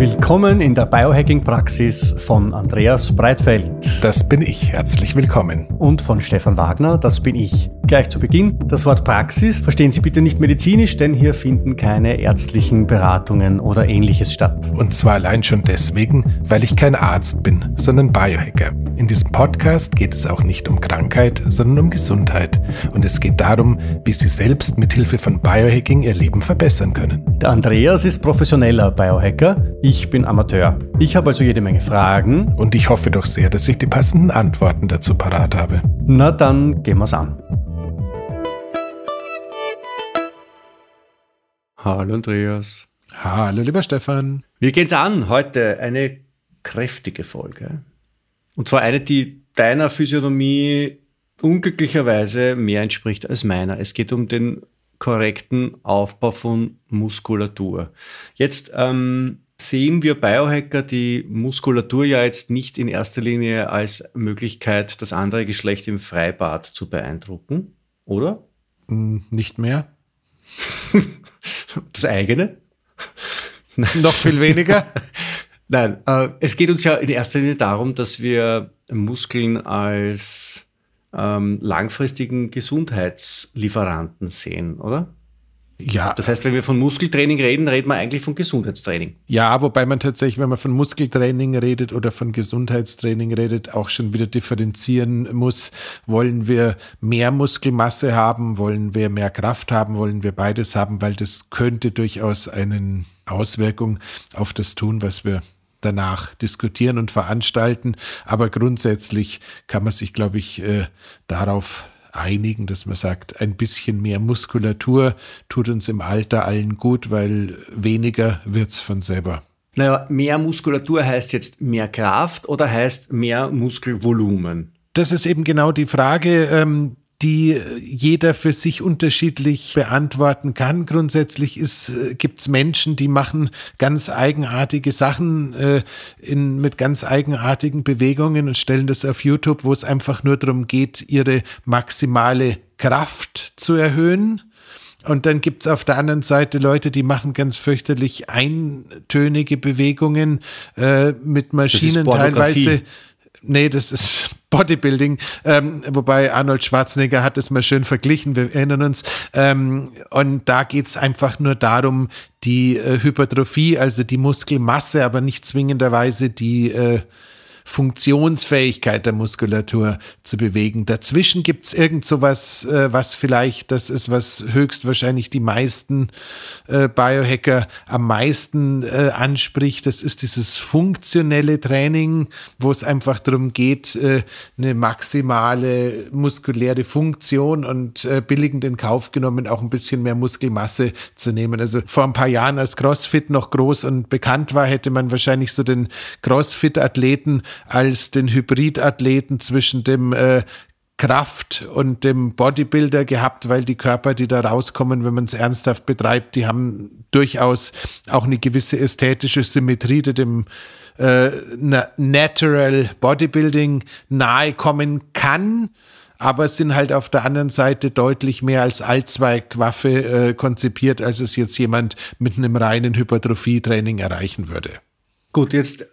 Willkommen in der Biohacking-Praxis von Andreas Breitfeld. Das bin ich. Herzlich willkommen. Und von Stefan Wagner. Das bin ich. Gleich zu Beginn, das Wort Praxis verstehen Sie bitte nicht medizinisch, denn hier finden keine ärztlichen Beratungen oder ähnliches statt. Und zwar allein schon deswegen, weil ich kein Arzt bin, sondern Biohacker. In diesem Podcast geht es auch nicht um Krankheit, sondern um Gesundheit. Und es geht darum, wie Sie selbst mit Hilfe von Biohacking Ihr Leben verbessern können. Der Andreas ist professioneller Biohacker, ich bin Amateur. Ich habe also jede Menge Fragen. Und ich hoffe doch sehr, dass ich die passenden Antworten dazu parat habe. Na dann gehen wir's an. Hallo Andreas. Hallo lieber Stefan. Wir gehen's an. Heute eine kräftige Folge. Und zwar eine, die deiner Physiognomie unglücklicherweise mehr entspricht als meiner. Es geht um den korrekten Aufbau von Muskulatur. Jetzt ähm, sehen wir Biohacker die Muskulatur ja jetzt nicht in erster Linie als Möglichkeit, das andere Geschlecht im Freibad zu beeindrucken, oder? Nicht mehr. Das eigene? Noch viel weniger? Nein, äh, es geht uns ja in erster Linie darum, dass wir Muskeln als ähm, langfristigen Gesundheitslieferanten sehen, oder? Ja. Das heißt, wenn wir von Muskeltraining reden, reden wir eigentlich von Gesundheitstraining. Ja, wobei man tatsächlich, wenn man von Muskeltraining redet oder von Gesundheitstraining redet, auch schon wieder differenzieren muss. Wollen wir mehr Muskelmasse haben? Wollen wir mehr Kraft haben? Wollen wir beides haben? Weil das könnte durchaus eine Auswirkung auf das tun, was wir danach diskutieren und veranstalten. Aber grundsätzlich kann man sich, glaube ich, äh, darauf einigen, dass man sagt, ein bisschen mehr Muskulatur tut uns im Alter allen gut, weil weniger wird's von selber. Naja, mehr Muskulatur heißt jetzt mehr Kraft oder heißt mehr Muskelvolumen? Das ist eben genau die Frage. Ähm, die jeder für sich unterschiedlich beantworten kann. Grundsätzlich ist, äh, gibt's Menschen, die machen ganz eigenartige Sachen äh, in, mit ganz eigenartigen Bewegungen und stellen das auf YouTube, wo es einfach nur darum geht, ihre maximale Kraft zu erhöhen. Und dann gibt's auf der anderen Seite Leute, die machen ganz fürchterlich eintönige Bewegungen äh, mit Maschinen teilweise Nee, das ist Bodybuilding, ähm, wobei Arnold Schwarzenegger hat es mal schön verglichen, wir erinnern uns. Ähm, und da geht's einfach nur darum, die äh, Hypertrophie, also die Muskelmasse, aber nicht zwingenderweise die äh, Funktionsfähigkeit der Muskulatur zu bewegen. Dazwischen gibt's irgend sowas, äh, was vielleicht, das ist, was höchstwahrscheinlich die meisten äh, Biohacker am meisten äh, anspricht. Das ist dieses funktionelle Training, wo es einfach darum geht, äh, eine maximale muskuläre Funktion und äh, billigend in Kauf genommen, auch ein bisschen mehr Muskelmasse zu nehmen. Also vor ein paar Jahren, als CrossFit noch groß und bekannt war, hätte man wahrscheinlich so den CrossFit-Athleten als den Hybridathleten zwischen dem äh, Kraft und dem Bodybuilder gehabt, weil die Körper, die da rauskommen, wenn man es ernsthaft betreibt, die haben durchaus auch eine gewisse ästhetische Symmetrie, die dem äh, Natural Bodybuilding nahe kommen kann aber sind halt auf der anderen Seite deutlich mehr als Allzweckwaffe äh, konzipiert, als es jetzt jemand mit einem reinen Hypertrophie-Training erreichen würde. Gut, jetzt äh,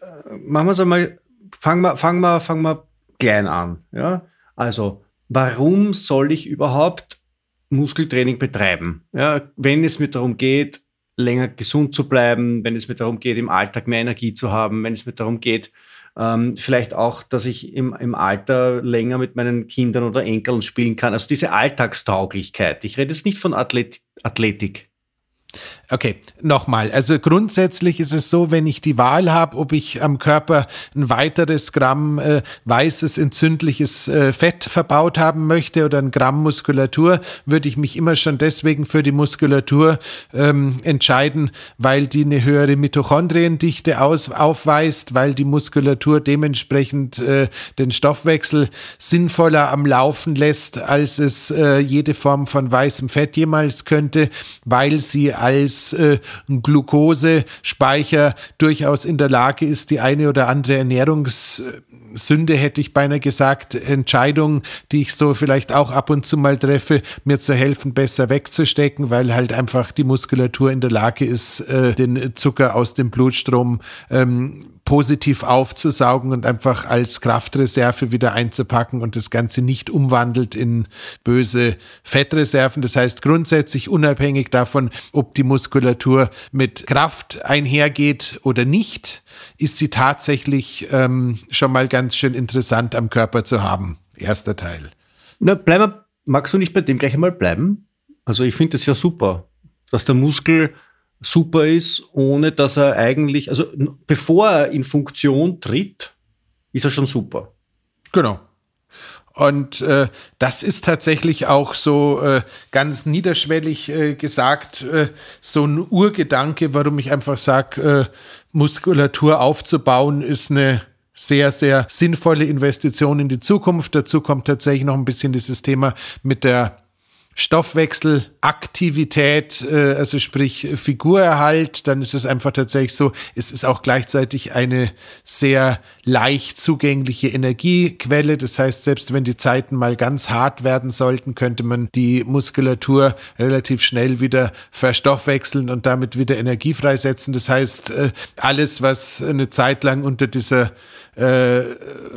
machen wir es einmal fangen wir, fangen wir, fangen wir klein an. Ja? Also, warum soll ich überhaupt Muskeltraining betreiben? Ja, wenn es mir darum geht, länger gesund zu bleiben, wenn es mir darum geht, im Alltag mehr Energie zu haben, wenn es mir darum geht, ähm, vielleicht auch, dass ich im, im Alter länger mit meinen Kindern oder Enkeln spielen kann. Also diese Alltagstauglichkeit. Ich rede jetzt nicht von Athlet Athletik. Okay, nochmal. Also grundsätzlich ist es so, wenn ich die Wahl habe, ob ich am Körper ein weiteres Gramm äh, weißes entzündliches äh, Fett verbaut haben möchte oder ein Gramm Muskulatur, würde ich mich immer schon deswegen für die Muskulatur ähm, entscheiden, weil die eine höhere Mitochondriendichte aus, aufweist, weil die Muskulatur dementsprechend äh, den Stoffwechsel sinnvoller am Laufen lässt, als es äh, jede Form von weißem Fett jemals könnte, weil sie als äh, Glukosespeicher durchaus in der Lage ist, die eine oder andere Ernährungssünde, hätte ich beinahe gesagt, Entscheidung, die ich so vielleicht auch ab und zu mal treffe, mir zu helfen, besser wegzustecken, weil halt einfach die Muskulatur in der Lage ist, äh, den Zucker aus dem Blutstrom ähm, positiv aufzusaugen und einfach als Kraftreserve wieder einzupacken und das Ganze nicht umwandelt in böse Fettreserven. Das heißt grundsätzlich unabhängig davon, ob die Muskulatur mit Kraft einhergeht oder nicht, ist sie tatsächlich ähm, schon mal ganz schön interessant am Körper zu haben. Erster Teil. Na, bleib magst du nicht bei dem gleich einmal bleiben? Also ich finde das ja super, dass der Muskel super ist, ohne dass er eigentlich, also bevor er in Funktion tritt, ist er schon super. Genau. Und äh, das ist tatsächlich auch so äh, ganz niederschwellig äh, gesagt, äh, so ein Urgedanke, warum ich einfach sage, äh, Muskulatur aufzubauen ist eine sehr, sehr sinnvolle Investition in die Zukunft. Dazu kommt tatsächlich noch ein bisschen dieses Thema mit der Stoffwechselaktivität, äh, also sprich Figurerhalt, dann ist es einfach tatsächlich so, es ist auch gleichzeitig eine sehr leicht zugängliche Energiequelle. Das heißt, selbst wenn die Zeiten mal ganz hart werden sollten, könnte man die Muskulatur relativ schnell wieder verstoffwechseln und damit wieder Energie freisetzen. Das heißt, äh, alles, was eine Zeit lang unter dieser äh,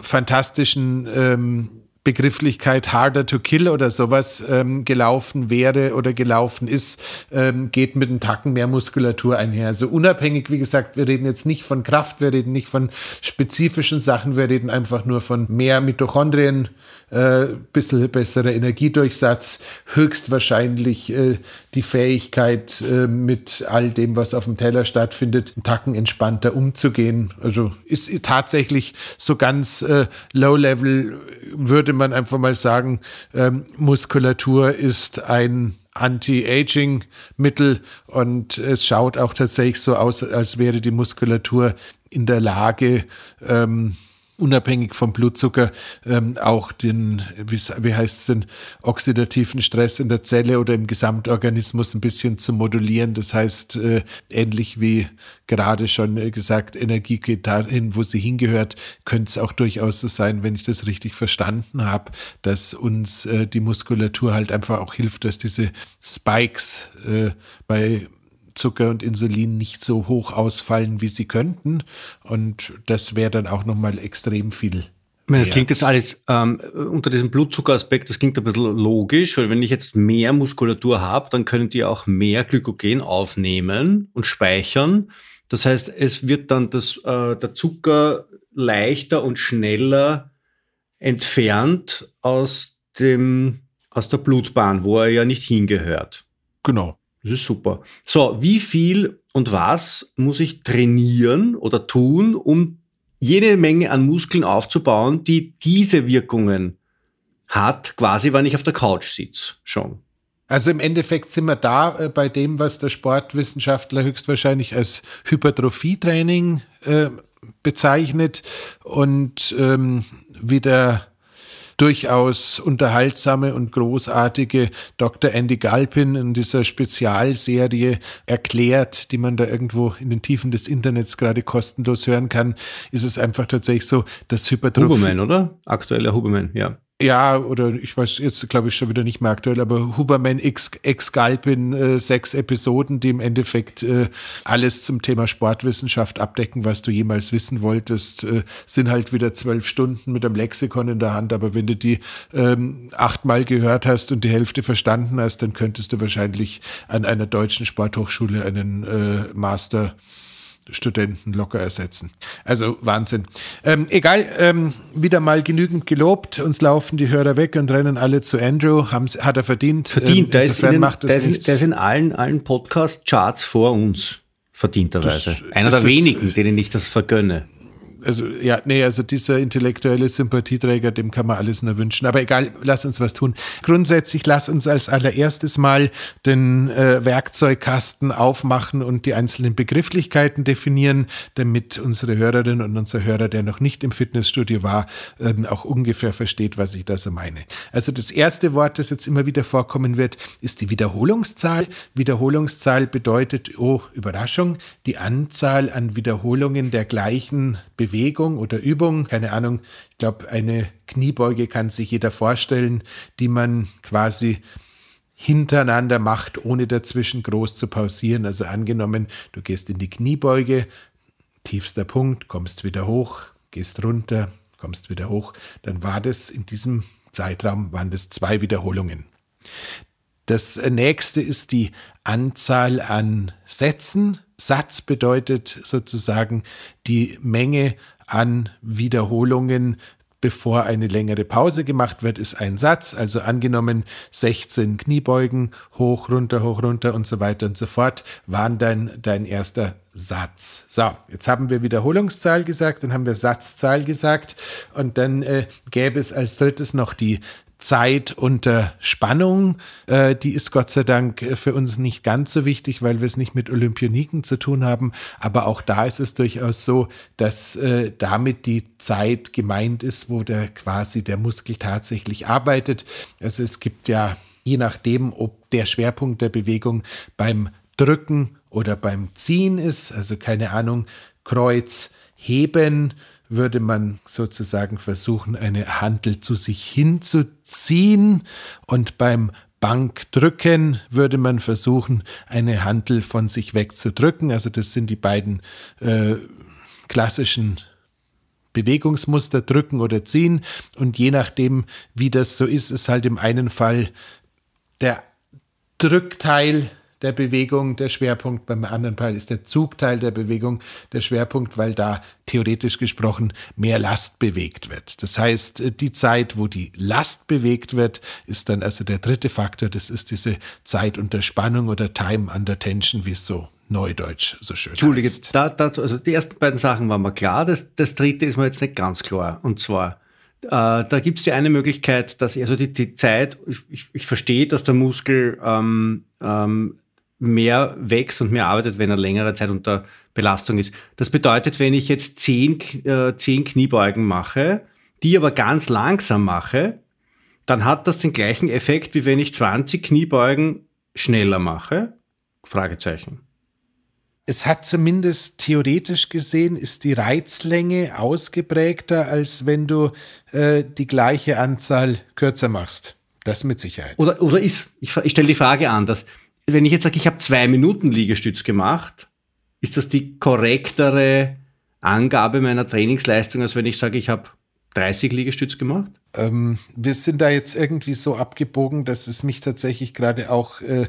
fantastischen ähm, Begrifflichkeit harder to kill oder sowas ähm, gelaufen wäre oder gelaufen ist, ähm, geht mit einem Tacken mehr Muskulatur einher. Also unabhängig, wie gesagt, wir reden jetzt nicht von Kraft, wir reden nicht von spezifischen Sachen, wir reden einfach nur von mehr Mitochondrien, äh, bisschen besserer Energiedurchsatz, höchstwahrscheinlich äh, die Fähigkeit, äh, mit all dem, was auf dem Teller stattfindet, einen Tacken entspannter umzugehen. Also ist tatsächlich so ganz äh, low-level, würde man einfach mal sagen, ähm, Muskulatur ist ein Anti-Aging-Mittel und es schaut auch tatsächlich so aus, als wäre die Muskulatur in der Lage, ähm, unabhängig vom Blutzucker ähm, auch den, wie, wie heißt es denn, oxidativen Stress in der Zelle oder im Gesamtorganismus ein bisschen zu modulieren. Das heißt, äh, ähnlich wie gerade schon gesagt, Energie geht dahin, wo sie hingehört, könnte es auch durchaus so sein, wenn ich das richtig verstanden habe, dass uns äh, die Muskulatur halt einfach auch hilft, dass diese Spikes äh, bei Zucker und Insulin nicht so hoch ausfallen, wie sie könnten. Und das wäre dann auch nochmal extrem viel. Ich meine, das klingt jetzt alles ähm, unter diesem Blutzuckeraspekt, das klingt ein bisschen logisch, weil wenn ich jetzt mehr Muskulatur habe, dann können die auch mehr Glykogen aufnehmen und speichern. Das heißt, es wird dann das, äh, der Zucker leichter und schneller entfernt aus, dem, aus der Blutbahn, wo er ja nicht hingehört. Genau. Das ist super. So, wie viel und was muss ich trainieren oder tun, um jede Menge an Muskeln aufzubauen, die diese Wirkungen hat, quasi, wenn ich auf der Couch sitze, schon? Also im Endeffekt sind wir da äh, bei dem, was der Sportwissenschaftler höchstwahrscheinlich als Hypertrophietraining äh, bezeichnet und ähm, wie der durchaus unterhaltsame und großartige Dr. Andy Galpin in dieser Spezialserie erklärt, die man da irgendwo in den Tiefen des Internets gerade kostenlos hören kann, ist es einfach tatsächlich so, dass Hypertrophie... Huberman, oder? Aktueller Huberman, ja ja, oder ich weiß jetzt, glaube ich, schon wieder nicht mehr aktuell, aber Huberman X, X Galpin, äh, sechs Episoden, die im Endeffekt äh, alles zum Thema Sportwissenschaft abdecken, was du jemals wissen wolltest, äh, sind halt wieder zwölf Stunden mit einem Lexikon in der Hand, aber wenn du die ähm, achtmal gehört hast und die Hälfte verstanden hast, dann könntest du wahrscheinlich an einer deutschen Sporthochschule einen äh, Master Studenten locker ersetzen. Also Wahnsinn. Ähm, egal, ähm, wieder mal genügend gelobt. Uns laufen die Hörer weg und rennen alle zu Andrew. Haben's, hat er verdient. Verdient. Ähm, der, ist in, macht der, ist, der ist in allen, allen Podcast-Charts vor uns. Verdienterweise. Das Einer der wenigen, denen ich das vergönne. Also ja, nee, also dieser intellektuelle Sympathieträger, dem kann man alles nur wünschen. Aber egal, lass uns was tun. Grundsätzlich lass uns als allererstes mal den äh, Werkzeugkasten aufmachen und die einzelnen Begrifflichkeiten definieren, damit unsere Hörerin und unser Hörer, der noch nicht im Fitnessstudio war, ähm, auch ungefähr versteht, was ich da so meine. Also das erste Wort, das jetzt immer wieder vorkommen wird, ist die Wiederholungszahl. Wiederholungszahl bedeutet, oh, Überraschung, die Anzahl an Wiederholungen der gleichen Bewegung oder Übung. Keine Ahnung, ich glaube, eine Kniebeuge kann sich jeder vorstellen, die man quasi hintereinander macht, ohne dazwischen groß zu pausieren. Also angenommen, du gehst in die Kniebeuge, tiefster Punkt, kommst wieder hoch, gehst runter, kommst wieder hoch, dann war das in diesem Zeitraum, waren das zwei Wiederholungen. Das nächste ist die Anzahl an Sätzen. Satz bedeutet sozusagen die Menge an Wiederholungen, bevor eine längere Pause gemacht wird, ist ein Satz. Also angenommen 16 Kniebeugen, hoch, runter, hoch, runter und so weiter und so fort, waren dann dein erster Satz. So, jetzt haben wir Wiederholungszahl gesagt, dann haben wir Satzzahl gesagt und dann äh, gäbe es als drittes noch die Zeit unter Spannung. Äh, die ist Gott sei Dank für uns nicht ganz so wichtig, weil wir es nicht mit Olympioniken zu tun haben. Aber auch da ist es durchaus so, dass äh, damit die Zeit gemeint ist, wo der quasi der Muskel tatsächlich arbeitet. Also es gibt ja, je nachdem, ob der Schwerpunkt der Bewegung beim Drücken oder beim Ziehen ist, also keine Ahnung, Kreuz, Heben, würde man sozusagen versuchen, eine Handel zu sich hinzuziehen und beim Bankdrücken würde man versuchen, eine Handel von sich wegzudrücken. Also das sind die beiden äh, klassischen Bewegungsmuster, drücken oder ziehen. Und je nachdem, wie das so ist, ist halt im einen Fall der Drückteil der Bewegung der Schwerpunkt, beim anderen Teil ist der Zugteil der Bewegung der Schwerpunkt, weil da theoretisch gesprochen mehr Last bewegt wird. Das heißt, die Zeit, wo die Last bewegt wird, ist dann also der dritte Faktor. Das ist diese Zeit unter Spannung oder Time under Tension, wie es so Neudeutsch so schön Entschuldige, heißt. da, dazu, also die ersten beiden Sachen waren mir klar. Das, das dritte ist mir jetzt nicht ganz klar. Und zwar, äh, da gibt es die eine Möglichkeit, dass also die, die Zeit, ich, ich verstehe, dass der Muskel ähm, ähm, mehr wächst und mehr arbeitet, wenn er längere Zeit unter Belastung ist. Das bedeutet, wenn ich jetzt zehn, äh, zehn Kniebeugen mache, die aber ganz langsam mache, dann hat das den gleichen Effekt, wie wenn ich 20 Kniebeugen schneller mache? Fragezeichen. Es hat zumindest theoretisch gesehen, ist die Reizlänge ausgeprägter, als wenn du äh, die gleiche Anzahl kürzer machst. Das mit Sicherheit. Oder, oder ist, ich, ich stelle die Frage anders, wenn ich jetzt sage, ich habe zwei Minuten Liegestütz gemacht, ist das die korrektere Angabe meiner Trainingsleistung, als wenn ich sage, ich habe 30 Liegestütz gemacht? Ähm, wir sind da jetzt irgendwie so abgebogen, dass es mich tatsächlich gerade auch äh,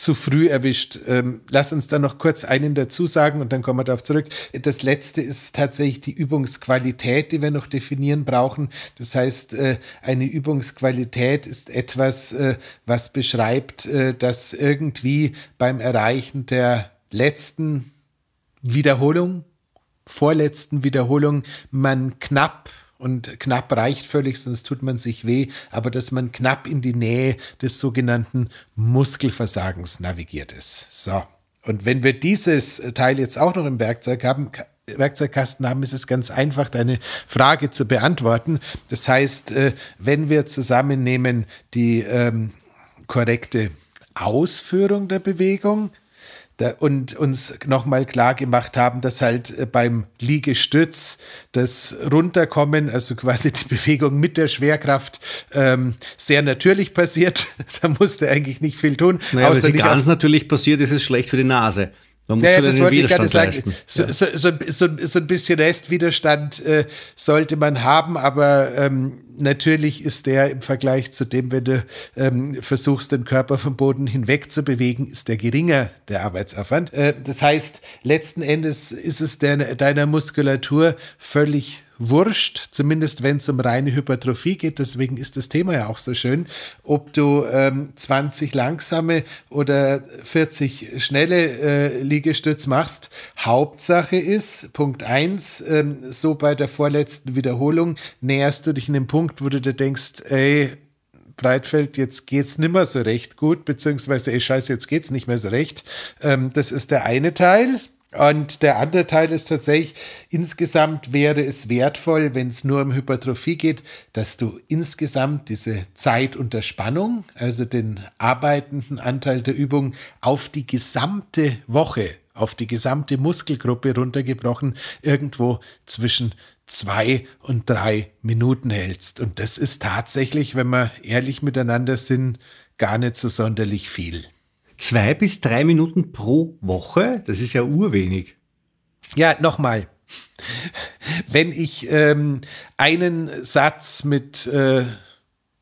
zu früh erwischt. Ähm, lass uns da noch kurz einen dazu sagen und dann kommen wir darauf zurück. Das letzte ist tatsächlich die Übungsqualität, die wir noch definieren brauchen. Das heißt, äh, eine Übungsqualität ist etwas, äh, was beschreibt, äh, dass irgendwie beim Erreichen der letzten Wiederholung, vorletzten Wiederholung, man knapp und knapp reicht völlig, sonst tut man sich weh, aber dass man knapp in die Nähe des sogenannten Muskelversagens navigiert ist. So. Und wenn wir dieses Teil jetzt auch noch im Werkzeug haben, Werkzeugkasten haben, ist es ganz einfach, deine Frage zu beantworten. Das heißt, äh, wenn wir zusammennehmen die ähm, korrekte Ausführung der Bewegung, und uns nochmal klar gemacht haben, dass halt äh, beim Liegestütz das Runterkommen, also quasi die Bewegung mit der Schwerkraft, ähm, sehr natürlich passiert. da musste eigentlich nicht viel tun. Naja, wenn sie ganz natürlich passiert, ist es schlecht für die Nase. Da musst ja, das wollte ich gerade sagen. So, ja. so, so, so, so, ein bisschen Restwiderstand äh, sollte man haben, aber ähm, natürlich ist der im Vergleich zu dem, wenn du ähm, versuchst, den Körper vom Boden hinweg zu bewegen, ist der geringer, der Arbeitsaufwand. Äh, das heißt, letzten Endes ist es der, deiner Muskulatur völlig wurscht, zumindest wenn es um reine Hypertrophie geht. Deswegen ist das Thema ja auch so schön, ob du ähm, 20 langsame oder 40 schnelle äh, Liegestütz machst. Hauptsache ist, Punkt 1, ähm, so bei der vorletzten Wiederholung näherst du dich in den Punkt, wo du dir denkst, ey, Breitfeld, jetzt geht's nicht mehr so recht gut, beziehungsweise, ey, scheiße, jetzt geht's nicht mehr so recht. Ähm, das ist der eine Teil. Und der andere Teil ist tatsächlich, insgesamt wäre es wertvoll, wenn es nur um Hypertrophie geht, dass du insgesamt diese Zeit unter Spannung, also den arbeitenden Anteil der Übung, auf die gesamte Woche, auf die gesamte Muskelgruppe runtergebrochen, irgendwo zwischen zwei und drei Minuten hältst. Und das ist tatsächlich, wenn wir ehrlich miteinander sind, gar nicht so sonderlich viel zwei bis drei Minuten pro Woche, das ist ja urwenig. Ja, nochmal. Wenn ich ähm, einen Satz mit äh,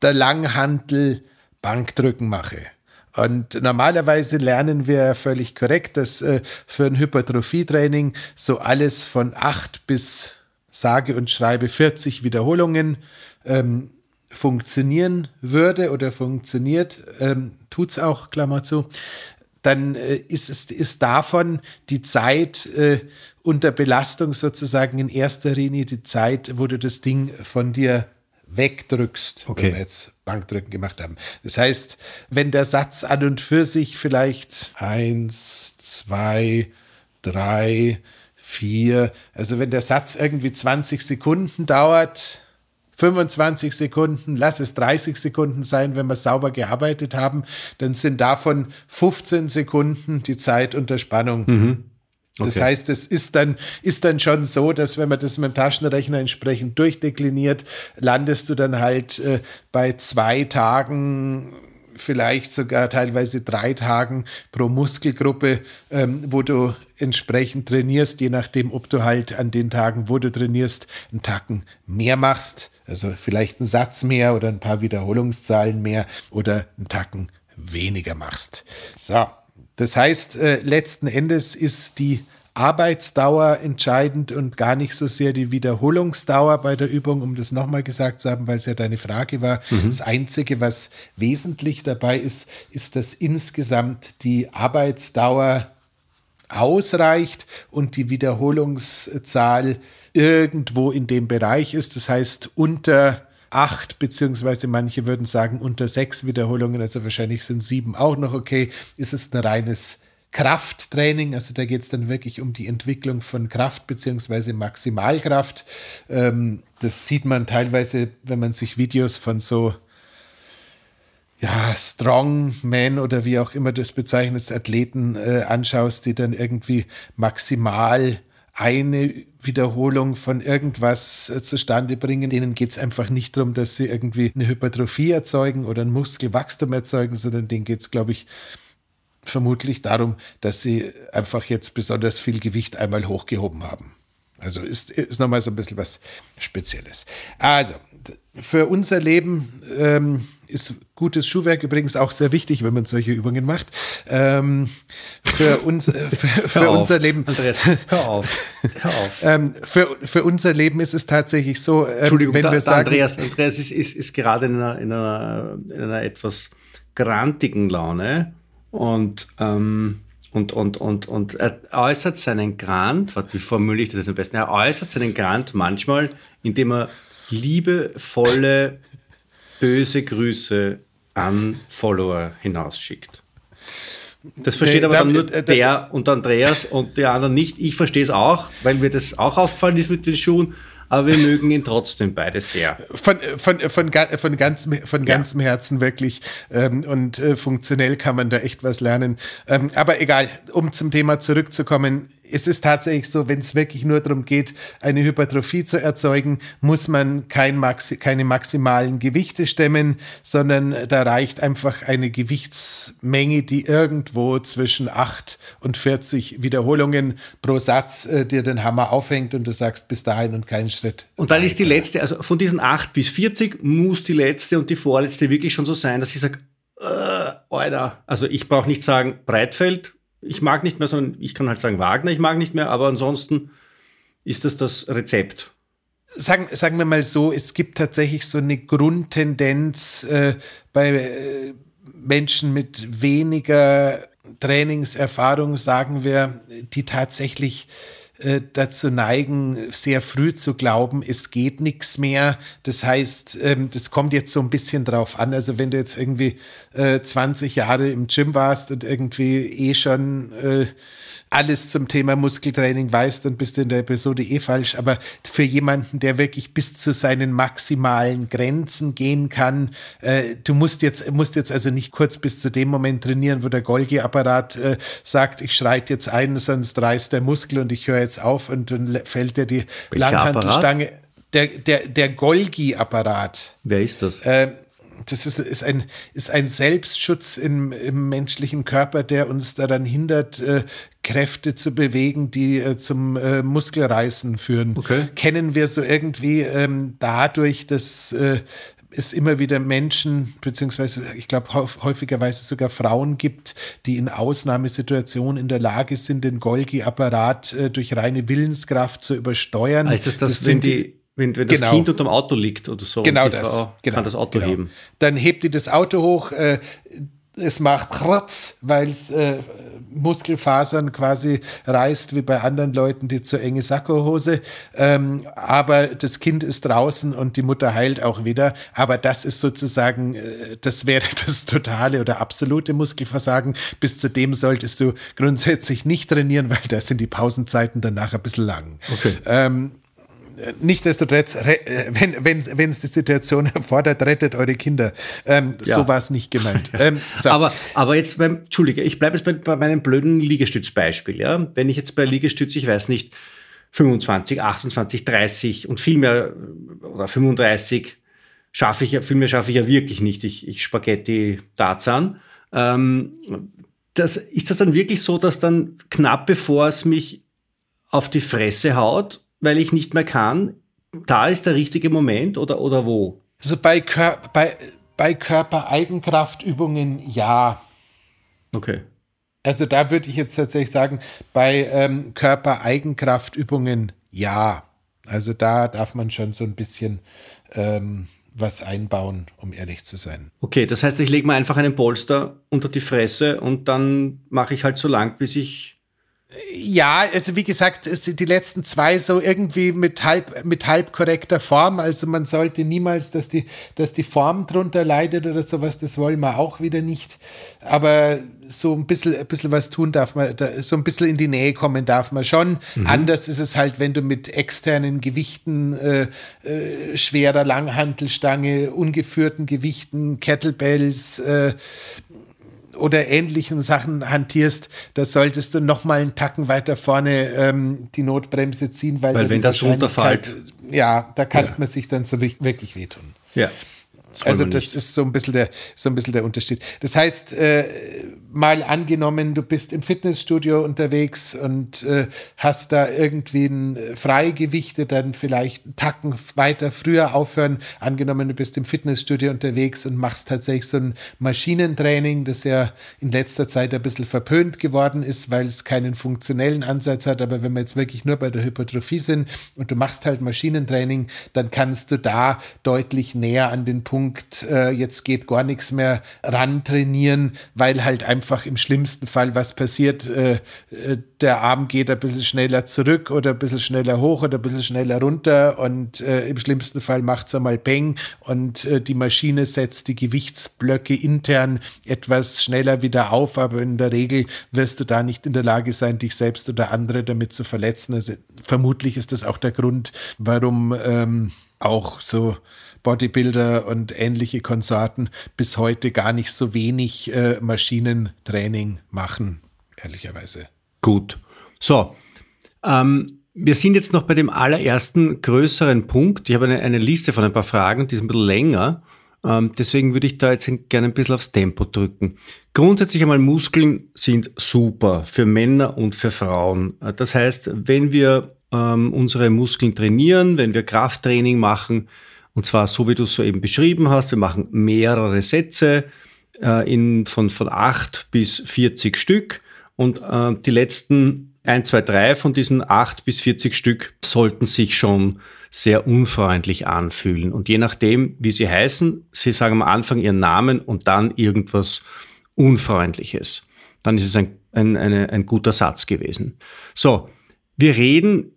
der Langhantel Bankdrücken mache, und normalerweise lernen wir völlig korrekt, dass äh, für ein Hypertrophietraining so alles von acht bis sage und schreibe 40 Wiederholungen ähm, funktionieren würde oder funktioniert, ähm, tut es auch, Klammer zu, dann äh, ist, es, ist davon die Zeit äh, unter Belastung sozusagen in erster Linie die Zeit, wo du das Ding von dir wegdrückst, okay. wenn wir jetzt Bankdrücken gemacht haben. Das heißt, wenn der Satz an und für sich vielleicht eins, zwei, drei, vier, also wenn der Satz irgendwie 20 Sekunden dauert, 25 Sekunden, lass es 30 Sekunden sein, wenn wir sauber gearbeitet haben, dann sind davon 15 Sekunden die Zeit unter Spannung. Mhm. Okay. Das heißt, es ist dann, ist dann schon so, dass wenn man das mit dem Taschenrechner entsprechend durchdekliniert, landest du dann halt äh, bei zwei Tagen vielleicht sogar teilweise drei Tagen pro Muskelgruppe, ähm, wo du entsprechend trainierst, je nachdem, ob du halt an den Tagen, wo du trainierst, einen Tacken mehr machst also vielleicht einen Satz mehr oder ein paar Wiederholungszahlen mehr oder einen Tacken weniger machst. So, das heißt, äh, letzten Endes ist die Arbeitsdauer entscheidend und gar nicht so sehr die Wiederholungsdauer bei der Übung, um das nochmal gesagt zu haben, weil es ja deine Frage war. Mhm. Das Einzige, was wesentlich dabei ist, ist, dass insgesamt die Arbeitsdauer ausreicht und die Wiederholungszahl irgendwo in dem Bereich ist. Das heißt, unter acht, beziehungsweise manche würden sagen unter sechs Wiederholungen, also wahrscheinlich sind sieben auch noch okay, ist es ein reines Krafttraining, also da geht es dann wirklich um die Entwicklung von Kraft beziehungsweise Maximalkraft. Ähm, das sieht man teilweise, wenn man sich Videos von so ja, Strongman oder wie auch immer das bezeichnet, Athleten äh, anschaust, die dann irgendwie maximal eine Wiederholung von irgendwas äh, zustande bringen. Denen geht es einfach nicht darum, dass sie irgendwie eine Hypertrophie erzeugen oder ein Muskelwachstum erzeugen, sondern denen geht es, glaube ich, vermutlich darum, dass sie einfach jetzt besonders viel Gewicht einmal hochgehoben haben. Also ist, ist nochmal so ein bisschen was Spezielles. Also, für unser Leben ähm, ist gutes Schuhwerk übrigens auch sehr wichtig, wenn man solche Übungen macht. Ähm, für uns, äh, für, für unser Leben. Andreas, hör auf. Hör auf. ähm, für, für unser Leben ist es tatsächlich so, ähm, Entschuldigung, wenn da, wir sagen. Andreas, Andreas ist, ist, ist gerade in einer, in, einer, in einer etwas grantigen Laune und, ähm, und, und, und, und er äußert seinen Grant, wie formuliere ich das am besten? Er äußert seinen Grant manchmal, indem er liebevolle böse Grüße an Follower hinausschickt. Das versteht nee, aber dann, nur äh, der und Andreas und die anderen nicht. Ich verstehe es auch, weil mir das auch aufgefallen ist mit den Schuhen aber wir mögen ihn trotzdem beide sehr. Von, von, von, von, ganz, von ganzem ja. Herzen wirklich. Ähm, und äh, funktionell kann man da echt was lernen. Ähm, aber egal, um zum Thema zurückzukommen, es ist tatsächlich so, wenn es wirklich nur darum geht, eine Hypertrophie zu erzeugen, muss man kein Maxi keine maximalen Gewichte stemmen, sondern da reicht einfach eine Gewichtsmenge, die irgendwo zwischen 8 und 40 Wiederholungen pro Satz äh, dir den Hammer aufhängt und du sagst bis dahin und keinen Schritt. Und dann weiter. ist die letzte, also von diesen 8 bis 40 muss die letzte und die vorletzte wirklich schon so sein, dass ich sage, äh, Alter, also ich brauche nicht sagen Breitfeld ich mag nicht mehr, sondern ich kann halt sagen Wagner, ich mag nicht mehr, aber ansonsten ist das das Rezept. sagen, sagen wir mal so, es gibt tatsächlich so eine Grundtendenz äh, bei äh, Menschen mit weniger Trainingserfahrung, sagen wir, die tatsächlich äh, dazu neigen, sehr früh zu glauben, es geht nichts mehr. Das heißt, ähm, das kommt jetzt so ein bisschen drauf an. Also wenn du jetzt irgendwie äh, 20 Jahre im Gym warst und irgendwie eh schon äh, alles zum Thema Muskeltraining weißt, dann bist du in der Episode eh falsch. Aber für jemanden, der wirklich bis zu seinen maximalen Grenzen gehen kann, äh, du musst jetzt, musst jetzt also nicht kurz bis zu dem Moment trainieren, wo der Golgi-Apparat äh, sagt, ich schreite jetzt ein, sonst reißt der Muskel und ich höre jetzt auf und dann fällt dir die Welcher Langhantelstange. Apparat? Der, der, der Golgi-Apparat. Wer ist das? Äh, das ist, ist, ein, ist ein Selbstschutz im, im menschlichen Körper, der uns daran hindert, äh, Kräfte zu bewegen, die äh, zum äh, Muskelreißen führen. Okay. Kennen wir so irgendwie ähm, dadurch, dass äh, es immer wieder Menschen, beziehungsweise ich glaube häufigerweise sogar Frauen gibt, die in Ausnahmesituationen in der Lage sind, den Golgi-Apparat äh, durch reine Willenskraft zu übersteuern. Heißt das, dass das wenn die wenn, wenn das genau. Kind unterm Auto liegt oder so, genau das, genau, kann das Auto genau. heben. Dann hebt die das Auto hoch, äh, es macht Kratz, weil es äh, Muskelfasern quasi reißt, wie bei anderen Leuten, die zu enge Sakkohose. Ähm, aber das Kind ist draußen und die Mutter heilt auch wieder. Aber das ist sozusagen, äh, das wäre das totale oder absolute Muskelversagen. Bis zu dem solltest du grundsätzlich nicht trainieren, weil da sind die Pausenzeiten danach ein bisschen lang. Okay. Ähm, Nichtsdestotrotz, wenn es wenn, die Situation erfordert, rettet eure Kinder. Ähm, ja. So war es nicht gemeint. Ähm, so. aber, aber jetzt beim, Entschuldige, ich bleibe jetzt bei, bei meinem blöden Liegestützbeispiel. Ja? Wenn ich jetzt bei Liegestütz, ich weiß nicht, 25, 28, 30 und viel mehr oder 35 schaffe ich, viel mehr schaffe ich ja wirklich nicht. Ich, ich Spaghetti Tarzan. Ähm, das, ist das dann wirklich so, dass dann knapp bevor es mich auf die Fresse haut, weil ich nicht mehr kann, da ist der richtige Moment oder, oder wo? Also bei, Kör bei, bei Körpereigenkraftübungen ja. Okay. Also da würde ich jetzt tatsächlich sagen, bei ähm, Körpereigenkraftübungen ja. Also da darf man schon so ein bisschen ähm, was einbauen, um ehrlich zu sein. Okay, das heißt, ich lege mir einfach einen Polster unter die Fresse und dann mache ich halt so lang, bis ich ja, also wie gesagt, die letzten zwei so irgendwie mit halb, mit halb korrekter Form. Also man sollte niemals, dass die, dass die Form drunter leidet oder sowas, das wollen wir auch wieder nicht. Aber so ein bisschen, ein bisschen was tun darf man, so ein bisschen in die Nähe kommen darf man schon. Mhm. Anders ist es halt, wenn du mit externen Gewichten, äh, äh, schwerer Langhantelstange, ungeführten Gewichten, Kettlebells, äh, oder ähnlichen Sachen hantierst, da solltest du noch mal einen Tacken weiter vorne ähm, die Notbremse ziehen, weil, weil wenn das runterfällt, ja, da kann ja. man sich dann so wirklich wehtun. Ja. Das also das ist so ein bisschen der so ein bisschen der Unterschied. Das heißt, äh, mal angenommen, du bist im Fitnessstudio unterwegs und äh, hast da irgendwie ein äh, Freigewichte, dann vielleicht einen Tacken weiter früher aufhören. Angenommen, du bist im Fitnessstudio unterwegs und machst tatsächlich so ein Maschinentraining, das ja in letzter Zeit ein bisschen verpönt geworden ist, weil es keinen funktionellen Ansatz hat. Aber wenn wir jetzt wirklich nur bei der Hypertrophie sind und du machst halt Maschinentraining, dann kannst du da deutlich näher an den Punkt, äh, jetzt geht gar nichts mehr ran trainieren, weil halt einfach einfach im schlimmsten Fall was passiert. Äh, äh, der Arm geht ein bisschen schneller zurück oder ein bisschen schneller hoch oder ein bisschen schneller runter und äh, im schlimmsten Fall macht es einmal Peng und äh, die Maschine setzt die Gewichtsblöcke intern etwas schneller wieder auf, aber in der Regel wirst du da nicht in der Lage sein, dich selbst oder andere damit zu verletzen. Also vermutlich ist das auch der Grund, warum ähm, auch so Bodybuilder und ähnliche Konsorten bis heute gar nicht so wenig äh, Maschinentraining machen, ehrlicherweise. Gut. So, ähm, wir sind jetzt noch bei dem allerersten größeren Punkt. Ich habe eine, eine Liste von ein paar Fragen, die ist ein bisschen länger. Ähm, deswegen würde ich da jetzt gerne ein bisschen aufs Tempo drücken. Grundsätzlich einmal Muskeln sind super für Männer und für Frauen. Das heißt, wenn wir ähm, unsere Muskeln trainieren, wenn wir Krafttraining machen, und zwar so, wie du es soeben beschrieben hast. Wir machen mehrere Sätze äh, in, von, von 8 bis 40 Stück. Und äh, die letzten ein, zwei, drei von diesen acht bis 40 Stück sollten sich schon sehr unfreundlich anfühlen. Und je nachdem, wie sie heißen, sie sagen am Anfang ihren Namen und dann irgendwas Unfreundliches. Dann ist es ein, ein, eine, ein guter Satz gewesen. So, wir reden,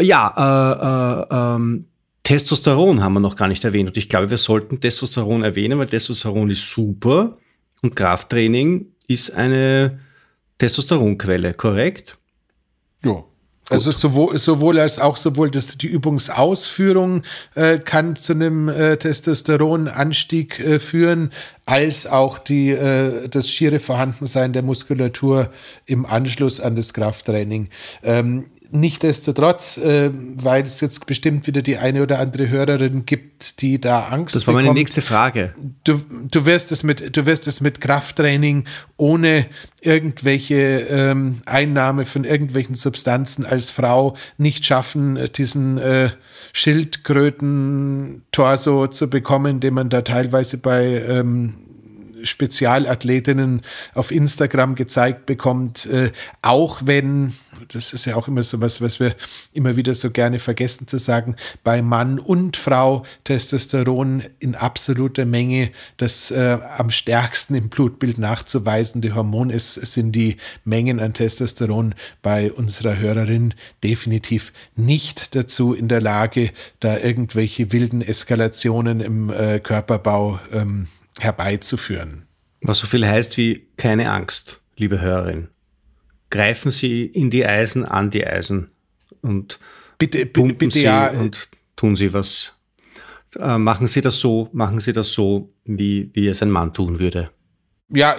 ja, äh, äh, ähm, Testosteron haben wir noch gar nicht erwähnt. Und ich glaube, wir sollten Testosteron erwähnen, weil Testosteron ist super und Krafttraining ist eine Testosteronquelle, korrekt? Ja. Also sowohl, sowohl als auch sowohl das, die Übungsausführung äh, kann zu einem äh, Testosteronanstieg äh, führen, als auch die, äh, das schiere Vorhandensein der Muskulatur im Anschluss an das Krafttraining. Ähm, Nichtsdestotrotz, äh, weil es jetzt bestimmt wieder die eine oder andere Hörerin gibt, die da Angst Das war meine bekommt. nächste Frage. Du, du, wirst es mit, du wirst es mit Krafttraining ohne irgendwelche ähm, Einnahme von irgendwelchen Substanzen als Frau nicht schaffen, diesen äh, Schildkröten-Torso zu bekommen, den man da teilweise bei ähm, Spezialathletinnen auf Instagram gezeigt bekommt, äh, auch wenn das ist ja auch immer so was, was wir immer wieder so gerne vergessen zu sagen, bei Mann und Frau Testosteron in absoluter Menge das äh, am stärksten im Blutbild nachzuweisende Hormon ist, sind die Mengen an Testosteron bei unserer Hörerin definitiv nicht dazu in der Lage, da irgendwelche wilden Eskalationen im äh, Körperbau ähm, herbeizuführen. Was so viel heißt wie keine Angst, liebe Hörerin greifen Sie in die Eisen, an die Eisen und bitte, bitte, bitte Sie ja. und tun Sie was. Äh, machen Sie das so, machen Sie das so, wie, wie es ein Mann tun würde. Ja,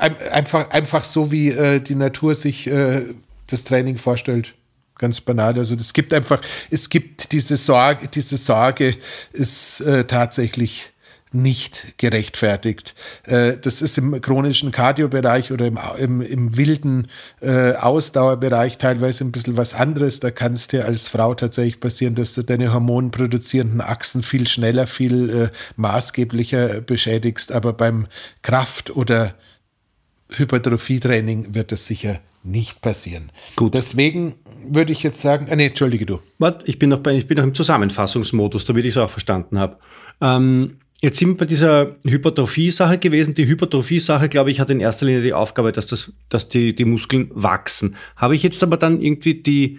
äh, einfach, einfach so, wie äh, die Natur sich äh, das Training vorstellt. Ganz banal. Also es gibt einfach, es gibt diese Sorge, diese Sorge ist äh, tatsächlich nicht gerechtfertigt. Äh, das ist im chronischen Kardiobereich oder im, im, im wilden äh, Ausdauerbereich teilweise ein bisschen was anderes. Da kann es dir als Frau tatsächlich passieren, dass du deine hormonproduzierenden Achsen viel schneller, viel äh, maßgeblicher beschädigst. Aber beim Kraft- oder Hypertrophietraining wird das sicher nicht passieren. Gut. Deswegen würde ich jetzt sagen, äh, nee, entschuldige du. Warte, ich bin noch, bei, ich bin noch im Zusammenfassungsmodus, damit ich es auch verstanden habe. Ähm, Jetzt sind wir bei dieser Hypertrophie-Sache gewesen. Die Hypertrophie-Sache, glaube ich, hat in erster Linie die Aufgabe, dass, das, dass die, die Muskeln wachsen. Habe ich jetzt aber dann irgendwie die,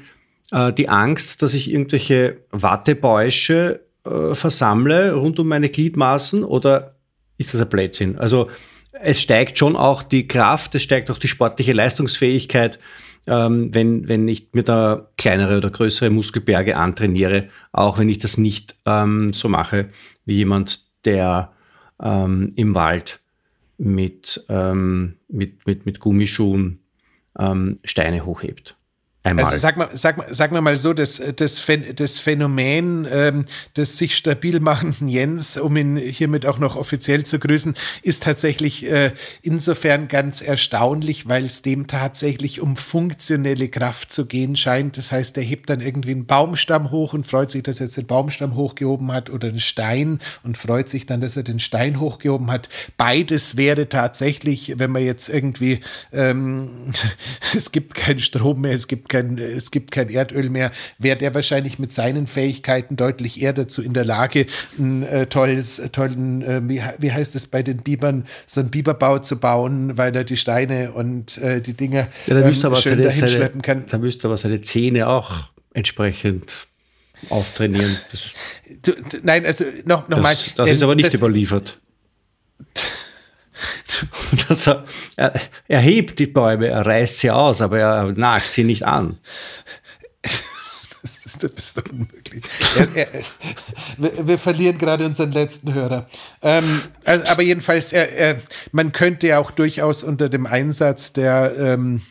äh, die Angst, dass ich irgendwelche Wattebäusche äh, versammle rund um meine Gliedmaßen oder ist das ein Blödsinn? Also es steigt schon auch die Kraft, es steigt auch die sportliche Leistungsfähigkeit, ähm, wenn, wenn ich mir da kleinere oder größere Muskelberge antrainiere, auch wenn ich das nicht ähm, so mache wie jemand, der ähm, im Wald mit, ähm, mit, mit, mit Gummischuhen ähm, Steine hochhebt. Einmal. Also sag mal, sag mal, sag mal, mal so, das, das, das Phänomen ähm, des sich stabil machenden Jens, um ihn hiermit auch noch offiziell zu grüßen, ist tatsächlich äh, insofern ganz erstaunlich, weil es dem tatsächlich um funktionelle Kraft zu gehen scheint. Das heißt, er hebt dann irgendwie einen Baumstamm hoch und freut sich, dass er jetzt den Baumstamm hochgehoben hat oder einen Stein und freut sich dann, dass er den Stein hochgehoben hat. Beides wäre tatsächlich, wenn man jetzt irgendwie, ähm, es gibt keinen Strom mehr, es gibt kein, es gibt kein Erdöl mehr, wäre der wahrscheinlich mit seinen Fähigkeiten deutlich eher dazu in der Lage, ein äh, tolles, tollen, äh, wie, heißt es bei den Bibern, so einen Biberbau zu bauen, weil er die Steine und äh, die Dinge ja, da ähm, schön seine, dahin seine, schleppen kann. Da müsste aber seine Zähne auch entsprechend auftrainieren. Das, du, nein, also noch, noch das, mal. Das ist aber nicht das, überliefert. dass er, er, er hebt die Bäume, er reißt sie aus, aber er nagt sie nicht an. Das ist, das ist doch unmöglich. Er, er, wir, wir, verlieren gerade unseren letzten Hörer. Ähm, also, aber jedenfalls, man könnte ja auch durchaus unter dem Einsatz der ähm,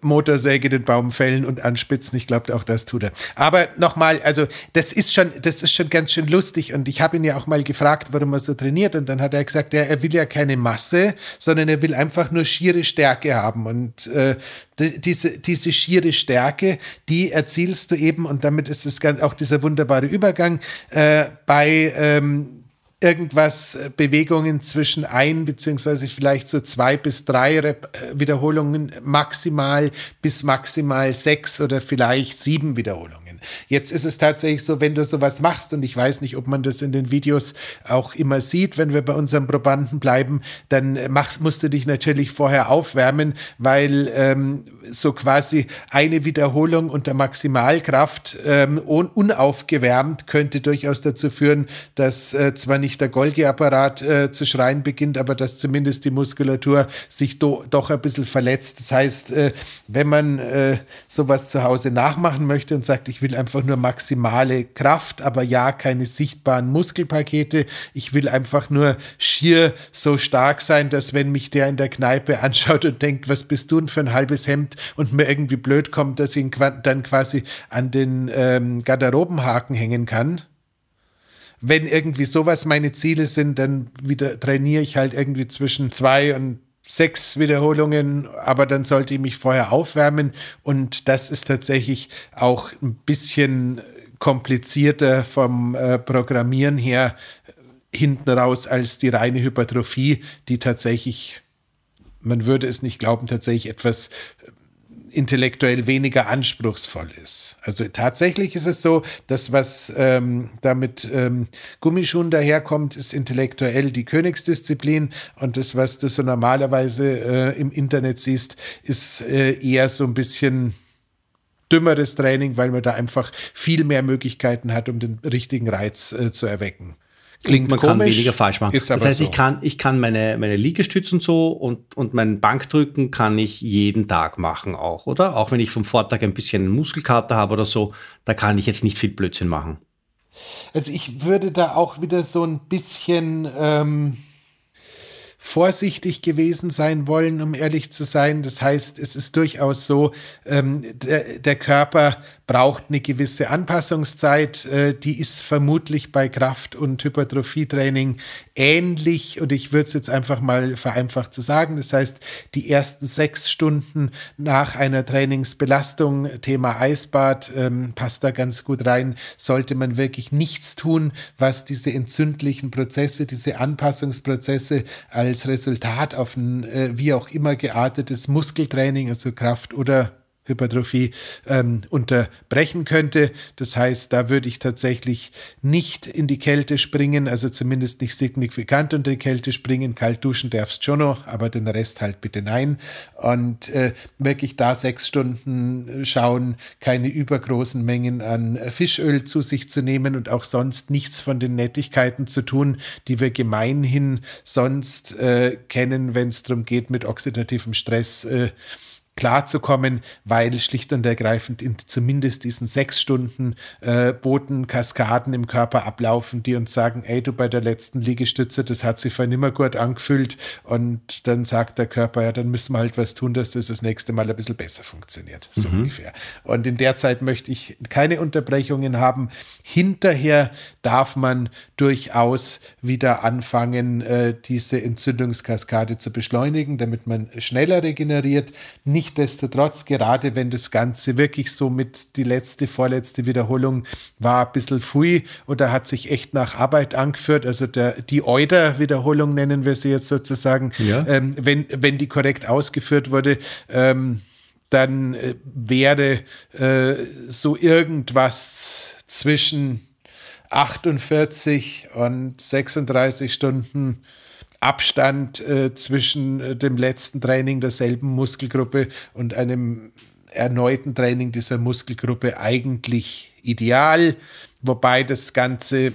Motorsäge den Baum fällen und anspitzen. Ich glaube, auch das tut er. Aber nochmal, also das ist schon, das ist schon ganz schön lustig. Und ich habe ihn ja auch mal gefragt, warum er so trainiert. Und dann hat er gesagt, er, er will ja keine Masse, sondern er will einfach nur schiere Stärke haben. Und äh, diese, diese schiere Stärke, die erzielst du eben, und damit ist es ganz auch dieser wunderbare Übergang, äh, bei ähm, irgendwas äh, Bewegungen zwischen ein beziehungsweise vielleicht so zwei bis drei Rep äh, Wiederholungen maximal bis maximal sechs oder vielleicht sieben Wiederholungen. Jetzt ist es tatsächlich so, wenn du sowas machst und ich weiß nicht, ob man das in den Videos auch immer sieht, wenn wir bei unserem Probanden bleiben, dann machst, musst du dich natürlich vorher aufwärmen, weil ähm, so quasi eine Wiederholung unter Maximalkraft ähm, un unaufgewärmt könnte durchaus dazu führen, dass äh, zwar nicht der Golgi-Apparat äh, zu schreien beginnt, aber dass zumindest die Muskulatur sich do doch ein bisschen verletzt. Das heißt, äh, wenn man äh, sowas zu Hause nachmachen möchte und sagt, ich will einfach nur maximale Kraft, aber ja, keine sichtbaren Muskelpakete, ich will einfach nur schier so stark sein, dass wenn mich der in der Kneipe anschaut und denkt, was bist du denn für ein halbes Hemd? Und mir irgendwie blöd kommt, dass ich ihn dann quasi an den ähm, Garderobenhaken hängen kann, wenn irgendwie sowas meine Ziele sind, dann wieder trainiere ich halt irgendwie zwischen zwei und sechs Wiederholungen, aber dann sollte ich mich vorher aufwärmen. Und das ist tatsächlich auch ein bisschen komplizierter vom äh, Programmieren her hinten raus als die reine Hypertrophie, die tatsächlich, man würde es nicht glauben, tatsächlich etwas intellektuell weniger anspruchsvoll ist. Also tatsächlich ist es so, dass was ähm, damit ähm, Gummischuhen daherkommt, ist intellektuell die Königsdisziplin und das, was du so normalerweise äh, im Internet siehst, ist äh, eher so ein bisschen dümmeres Training, weil man da einfach viel mehr Möglichkeiten hat, um den richtigen Reiz äh, zu erwecken. Klingt man komisch, kann weniger falsch machen. das heißt, so. ich kann, ich kann meine, meine Liegestützen so und, und mein Bankdrücken kann ich jeden Tag machen auch, oder? Auch wenn ich vom Vortag ein bisschen Muskelkater habe oder so, da kann ich jetzt nicht viel Blödsinn machen. Also ich würde da auch wieder so ein bisschen ähm, vorsichtig gewesen sein wollen, um ehrlich zu sein. Das heißt, es ist durchaus so, ähm, der, der Körper braucht eine gewisse Anpassungszeit. Äh, die ist vermutlich bei Kraft- und Hypertrophietraining ähnlich. Und ich würde es jetzt einfach mal vereinfacht zu sagen. Das heißt, die ersten sechs Stunden nach einer Trainingsbelastung, Thema Eisbad, ähm, passt da ganz gut rein, sollte man wirklich nichts tun, was diese entzündlichen Prozesse, diese Anpassungsprozesse als Resultat auf ein äh, wie auch immer geartetes Muskeltraining, also Kraft oder Hypertrophie ähm, unterbrechen könnte. Das heißt, da würde ich tatsächlich nicht in die Kälte springen, also zumindest nicht signifikant unter die Kälte springen. Kalt duschen darfst schon noch, aber den Rest halt bitte nein. Und äh, wirklich da sechs Stunden schauen, keine übergroßen Mengen an Fischöl zu sich zu nehmen und auch sonst nichts von den Nettigkeiten zu tun, die wir gemeinhin sonst äh, kennen, wenn es darum geht, mit oxidativem Stress äh, klarzukommen, weil schlicht und ergreifend in zumindest diesen sechs Stunden äh, Botenkaskaden im Körper ablaufen, die uns sagen, ey, du bei der letzten Liegestütze, das hat sich vorhin immer gut angefühlt und dann sagt der Körper, ja, dann müssen wir halt was tun, dass das das nächste Mal ein bisschen besser funktioniert, so mhm. ungefähr. Und in der Zeit möchte ich keine Unterbrechungen haben. Hinterher darf man durchaus wieder anfangen, äh, diese Entzündungskaskade zu beschleunigen, damit man schneller regeneriert. Nicht Nichtsdestotrotz, gerade wenn das Ganze wirklich so mit die letzte, vorletzte Wiederholung war ein bisschen fui oder hat sich echt nach Arbeit angeführt, also der, die Euder-Wiederholung nennen wir sie jetzt sozusagen, ja. ähm, wenn, wenn die korrekt ausgeführt wurde, ähm, dann äh, wäre äh, so irgendwas zwischen 48 und 36 Stunden Abstand äh, zwischen äh, dem letzten Training derselben Muskelgruppe und einem erneuten Training dieser Muskelgruppe eigentlich ideal, wobei das Ganze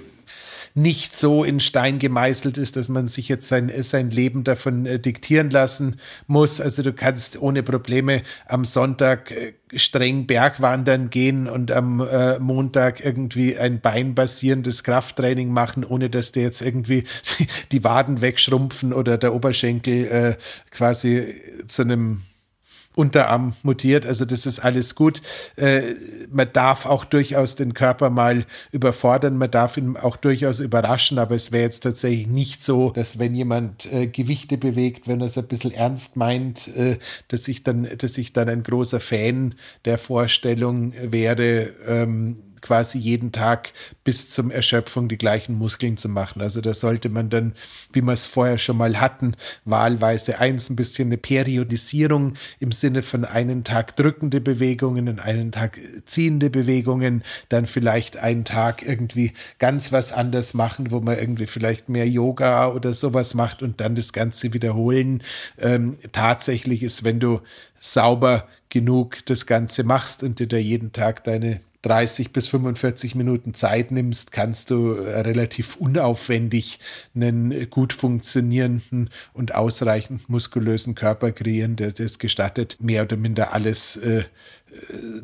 nicht so in Stein gemeißelt ist, dass man sich jetzt sein, sein Leben davon äh, diktieren lassen muss. Also du kannst ohne Probleme am Sonntag äh, streng Bergwandern gehen und am äh, Montag irgendwie ein beinbasierendes Krafttraining machen, ohne dass dir jetzt irgendwie die Waden wegschrumpfen oder der Oberschenkel äh, quasi zu einem Unterarm mutiert. Also das ist alles gut. Äh, man darf auch durchaus den Körper mal überfordern, man darf ihn auch durchaus überraschen, aber es wäre jetzt tatsächlich nicht so, dass wenn jemand äh, Gewichte bewegt, wenn er es ein bisschen ernst meint, äh, dass ich dann, dass ich dann ein großer Fan der Vorstellung wäre, ähm, quasi jeden Tag bis zum Erschöpfung die gleichen Muskeln zu machen. Also da sollte man dann, wie wir es vorher schon mal hatten, wahlweise eins ein bisschen eine Periodisierung im Sinne von einen Tag drückende Bewegungen und einen Tag ziehende Bewegungen, dann vielleicht einen Tag irgendwie ganz was anders machen, wo man irgendwie vielleicht mehr Yoga oder sowas macht und dann das Ganze wiederholen. Ähm, tatsächlich ist, wenn du sauber genug das Ganze machst und dir da jeden Tag deine 30 bis 45 Minuten Zeit nimmst, kannst du äh, relativ unaufwendig einen gut funktionierenden und ausreichend muskulösen Körper kreieren, der das gestattet, mehr oder minder alles äh, äh,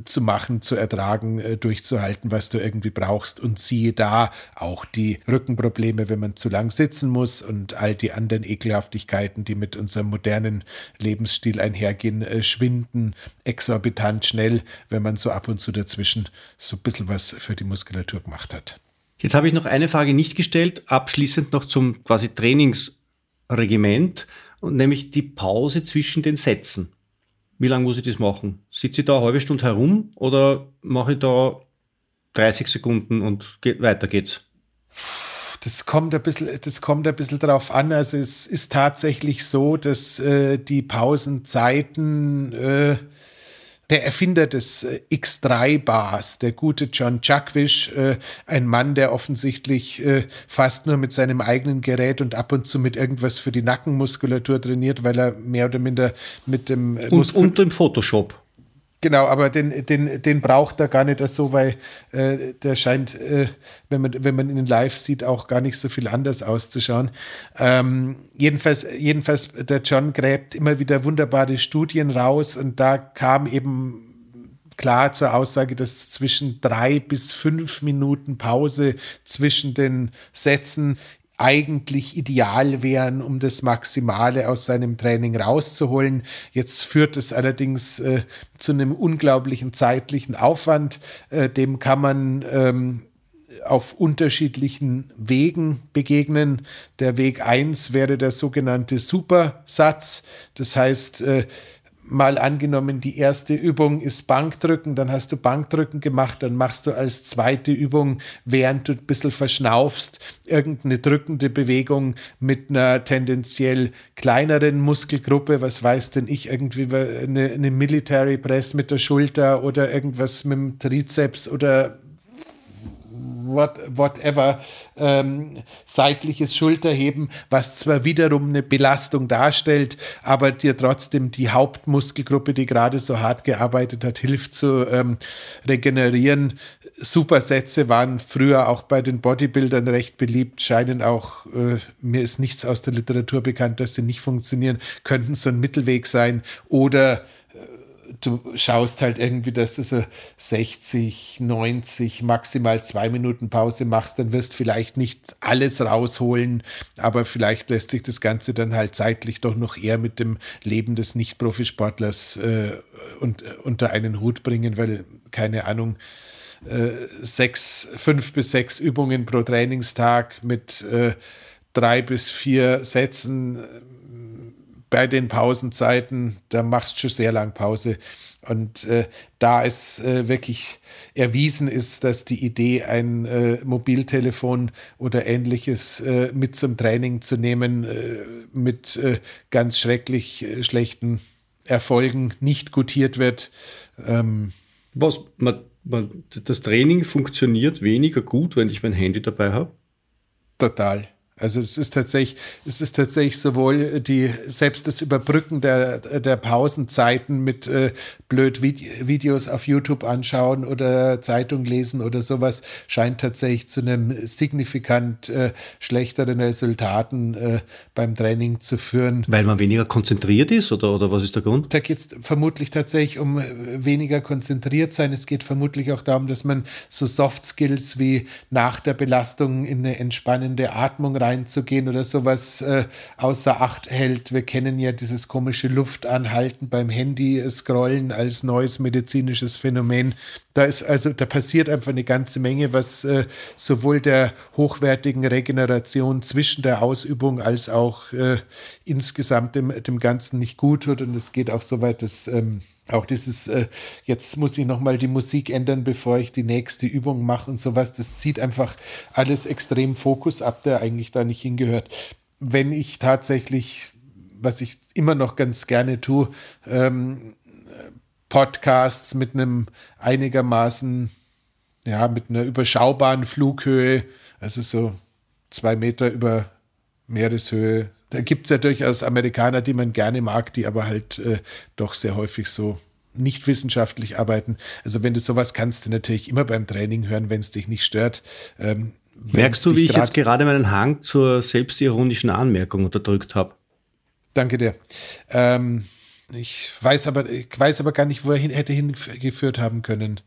zu machen, zu ertragen, äh, durchzuhalten, was du irgendwie brauchst. Und siehe da auch die Rückenprobleme, wenn man zu lang sitzen muss und all die anderen Ekelhaftigkeiten, die mit unserem modernen Lebensstil einhergehen, äh, schwinden exorbitant schnell, wenn man so ab und zu dazwischen so ein bisschen was für die Muskulatur gemacht hat. Jetzt habe ich noch eine Frage nicht gestellt, abschließend noch zum quasi Trainingsregiment, und nämlich die Pause zwischen den Sätzen. Wie lange muss ich das machen? Sitze ich da eine halbe Stunde herum oder mache ich da 30 Sekunden und geht, weiter geht's? Das kommt ein bisschen, das kommt ein bisschen drauf an. Also es ist tatsächlich so, dass äh, die Pausenzeiten äh, der Erfinder des äh, X3-Bars, der gute John Chuckwish, äh, ein Mann, der offensichtlich äh, fast nur mit seinem eigenen Gerät und ab und zu mit irgendwas für die Nackenmuskulatur trainiert, weil er mehr oder minder mit dem äh, und, und im Photoshop. Genau, aber den, den, den braucht er gar nicht so, weil äh, der scheint, äh, wenn, man, wenn man ihn live sieht, auch gar nicht so viel anders auszuschauen. Ähm, jedenfalls, jedenfalls, der John gräbt immer wieder wunderbare Studien raus und da kam eben klar zur Aussage, dass zwischen drei bis fünf Minuten Pause zwischen den Sätzen eigentlich ideal wären, um das Maximale aus seinem Training rauszuholen. Jetzt führt es allerdings äh, zu einem unglaublichen zeitlichen Aufwand. Äh, dem kann man ähm, auf unterschiedlichen Wegen begegnen. Der Weg eins wäre der sogenannte Supersatz. Das heißt, äh, mal angenommen, die erste Übung ist Bankdrücken, dann hast du Bankdrücken gemacht, dann machst du als zweite Übung, während du ein bisschen verschnaufst, irgendeine drückende Bewegung mit einer tendenziell kleineren Muskelgruppe, was weiß denn ich, irgendwie eine, eine Military Press mit der Schulter oder irgendwas mit dem Trizeps oder what, whatever, ähm, seitliches Schulterheben, was zwar wiederum eine Belastung darstellt, aber dir trotzdem die Hauptmuskelgruppe, die gerade so hart gearbeitet hat, hilft zu ähm, regenerieren. Supersätze waren früher auch bei den Bodybuildern recht beliebt, scheinen auch, äh, mir ist nichts aus der Literatur bekannt, dass sie nicht funktionieren, könnten so ein Mittelweg sein oder du schaust halt irgendwie, dass du so 60, 90, maximal zwei Minuten Pause machst, dann wirst vielleicht nicht alles rausholen, aber vielleicht lässt sich das Ganze dann halt zeitlich doch noch eher mit dem Leben des Nicht-Profisportlers äh, und, äh, unter einen Hut bringen, weil, keine Ahnung, äh, sechs, fünf bis sechs Übungen pro Trainingstag mit äh, drei bis vier Sätzen bei den Pausenzeiten, da machst du schon sehr lang Pause. Und äh, da es äh, wirklich erwiesen ist, dass die Idee, ein äh, Mobiltelefon oder ähnliches äh, mit zum Training zu nehmen, äh, mit äh, ganz schrecklich schlechten Erfolgen nicht gutiert wird. Ähm, Was, man, man, das Training funktioniert weniger gut, wenn ich mein Handy dabei habe? Total. Also es ist tatsächlich, es ist tatsächlich sowohl die, selbst das Überbrücken der, der Pausenzeiten mit äh, blöd Videos auf YouTube anschauen oder Zeitung lesen oder sowas scheint tatsächlich zu einem signifikant äh, schlechteren Resultaten äh, beim Training zu führen. Weil man weniger konzentriert ist oder, oder was ist der Grund? Da geht es vermutlich tatsächlich um äh, weniger konzentriert sein. Es geht vermutlich auch darum, dass man so Soft Skills wie nach der Belastung in eine entspannende Atmung reinzugehen oder sowas äh, außer Acht hält. Wir kennen ja dieses komische Luftanhalten beim Handy, Scrollen als neues medizinisches Phänomen. Da ist also, da passiert einfach eine ganze Menge, was äh, sowohl der hochwertigen Regeneration zwischen der Ausübung als auch äh, insgesamt dem, dem Ganzen nicht gut tut. Und es geht auch so weit, dass ähm, Auch dieses, äh, jetzt muss ich nochmal die Musik ändern, bevor ich die nächste Übung mache und sowas, das zieht einfach alles extrem Fokus ab, der eigentlich da nicht hingehört. Wenn ich tatsächlich, was ich immer noch ganz gerne tue, ähm, Podcasts mit einem einigermaßen, ja, mit einer überschaubaren Flughöhe, also so zwei Meter über Meereshöhe, da gibt es ja durchaus Amerikaner, die man gerne mag, die aber halt äh, doch sehr häufig so nicht wissenschaftlich arbeiten. Also wenn du sowas kannst, du natürlich immer beim Training hören, wenn es dich nicht stört. Ähm, Merkst du, wie ich jetzt gerade meinen Hang zur selbstironischen Anmerkung unterdrückt habe? Danke dir. Ähm, ich weiß aber, ich weiß aber gar nicht, wo er hin, hätte hingeführt haben können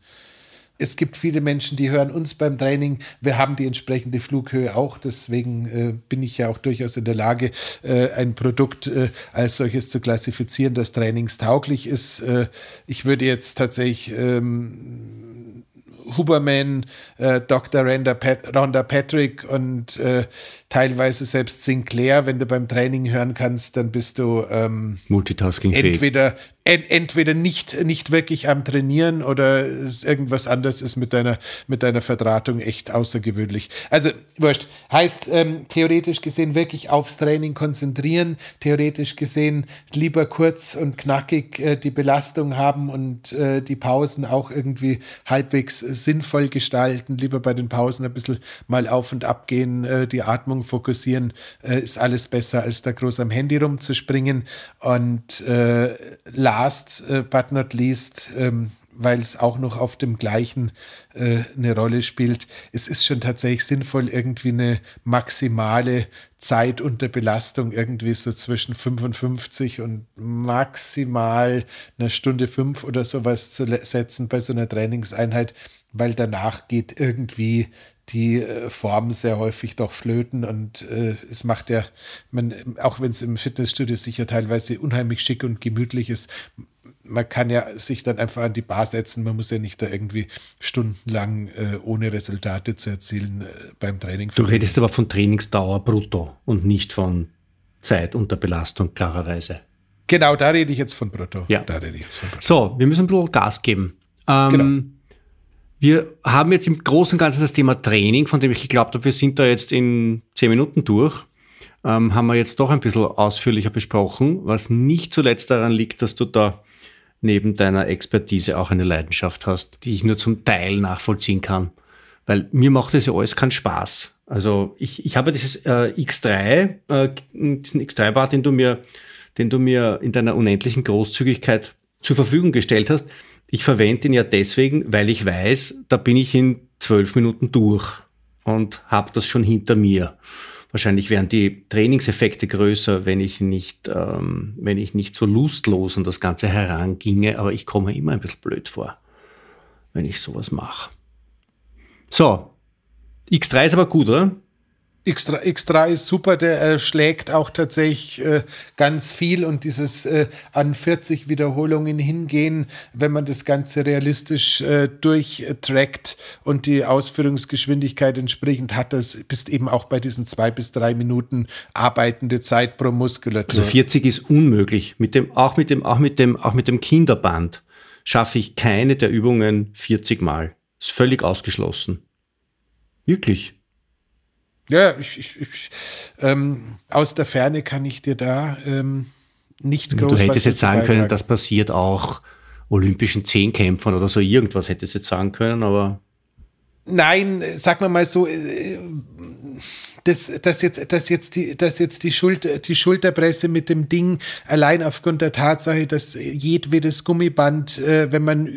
es gibt viele Menschen, die hören uns beim Training. Wir haben die entsprechende Flughöhe auch. Deswegen äh, bin ich ja auch durchaus in der Lage, äh, ein Produkt äh, als solches zu klassifizieren, das trainingstauglich ist. Äh, ich würde jetzt tatsächlich ähm, Huberman, äh, Dr. Rhonda, Pat Rhonda Patrick und äh, teilweise selbst Sinclair, wenn du beim Training hören kannst, dann bist du ähm, Multitasking entweder entweder nicht, nicht wirklich am Trainieren oder irgendwas anderes ist mit deiner, mit deiner Verdrahtung echt außergewöhnlich. Also, wurscht. Heißt, ähm, theoretisch gesehen wirklich aufs Training konzentrieren, theoretisch gesehen lieber kurz und knackig äh, die Belastung haben und äh, die Pausen auch irgendwie halbwegs sinnvoll gestalten, lieber bei den Pausen ein bisschen mal auf und ab gehen, äh, die Atmung fokussieren, äh, ist alles besser, als da groß am Handy rumzuspringen und äh, last äh, but not least, ähm, weil es auch noch auf dem gleichen äh, eine Rolle spielt. Es ist schon tatsächlich sinnvoll, irgendwie eine maximale Zeit unter Belastung irgendwie so zwischen 55 und maximal eine Stunde fünf oder sowas zu setzen bei so einer Trainingseinheit, weil danach geht irgendwie die äh, Form sehr häufig doch flöten und äh, es macht ja, man, auch wenn es im Fitnessstudio sicher teilweise unheimlich schick und gemütlich ist, man kann ja sich dann einfach an die Bar setzen, man muss ja nicht da irgendwie stundenlang äh, ohne Resultate zu erzielen äh, beim Training. Du redest aber von Trainingsdauer brutto und nicht von Zeit unter Belastung, klarerweise. Genau, da rede ich jetzt von brutto. Ja. Da rede ich jetzt von brutto. So, wir müssen ein bisschen Gas geben. Ähm, genau. Wir haben jetzt im Großen und Ganzen das Thema Training, von dem ich geglaubt habe, wir sind da jetzt in zehn Minuten durch. Ähm, haben wir jetzt doch ein bisschen ausführlicher besprochen, was nicht zuletzt daran liegt, dass du da neben deiner Expertise auch eine Leidenschaft hast, die ich nur zum Teil nachvollziehen kann. Weil mir macht das ja alles keinen Spaß. Also ich, ich habe dieses äh, X3, äh, diesen X3-Bart, den du mir, den du mir in deiner unendlichen Großzügigkeit zur Verfügung gestellt hast, ich verwende ihn ja deswegen, weil ich weiß, da bin ich in zwölf Minuten durch und habe das schon hinter mir. Wahrscheinlich wären die Trainingseffekte größer, wenn ich nicht, ähm, wenn ich nicht so lustlos an das Ganze heranginge, aber ich komme immer ein bisschen blöd vor, wenn ich sowas mache. So, X3 ist aber gut, oder? X3, X3 ist super, der äh, schlägt auch tatsächlich äh, ganz viel und dieses äh, an 40 Wiederholungen hingehen, wenn man das Ganze realistisch äh, durchtrackt und die Ausführungsgeschwindigkeit entsprechend hat, das bist eben auch bei diesen zwei bis drei Minuten arbeitende Zeit pro Muskulatur. Also 40 ist unmöglich. Mit dem, auch mit dem, auch mit dem, auch mit dem Kinderband schaffe ich keine der Übungen 40 Mal. Ist völlig ausgeschlossen. Wirklich. Ja, ich, ich, ich ähm, aus der Ferne kann ich dir da ähm, nicht groß. Du hättest jetzt sagen können, das passiert auch olympischen Zehnkämpfern oder so irgendwas hättest du jetzt sagen können, aber. Nein, sag mal mal so, äh, dass, dass, jetzt, dass jetzt, die, dass jetzt die, Schulter, die Schulterpresse mit dem Ding allein aufgrund der Tatsache, dass jedwedes Gummiband, äh, wenn man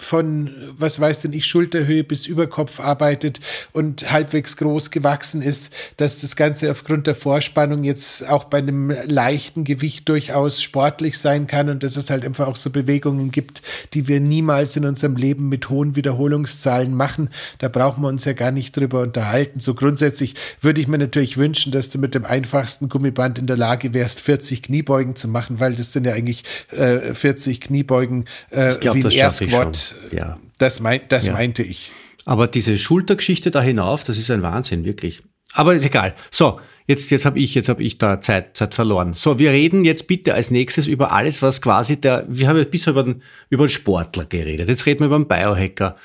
von, was weiß denn ich, Schulterhöhe bis Überkopf arbeitet und halbwegs groß gewachsen ist, dass das Ganze aufgrund der Vorspannung jetzt auch bei einem leichten Gewicht durchaus sportlich sein kann und dass es halt einfach auch so Bewegungen gibt, die wir niemals in unserem Leben mit hohen Wiederholungszahlen machen. Da brauchen wir uns ja gar nicht drüber unterhalten. So grundsätzlich würde ich mir natürlich wünschen, dass du mit dem einfachsten Gummiband in der Lage wärst, 40 Kniebeugen zu machen, weil das sind ja eigentlich äh, 40 Kniebeugen äh, glaub, wie ein Air Squat ja. Das, mein, das ja. meinte ich. Aber diese Schultergeschichte da hinauf, das ist ein Wahnsinn, wirklich. Aber egal. So, jetzt, jetzt habe ich, jetzt habe ich da Zeit, Zeit verloren. So, wir reden jetzt bitte als nächstes über alles, was quasi der, wir haben ja bisher über den, über den Sportler geredet. Jetzt reden wir über den Biohacker.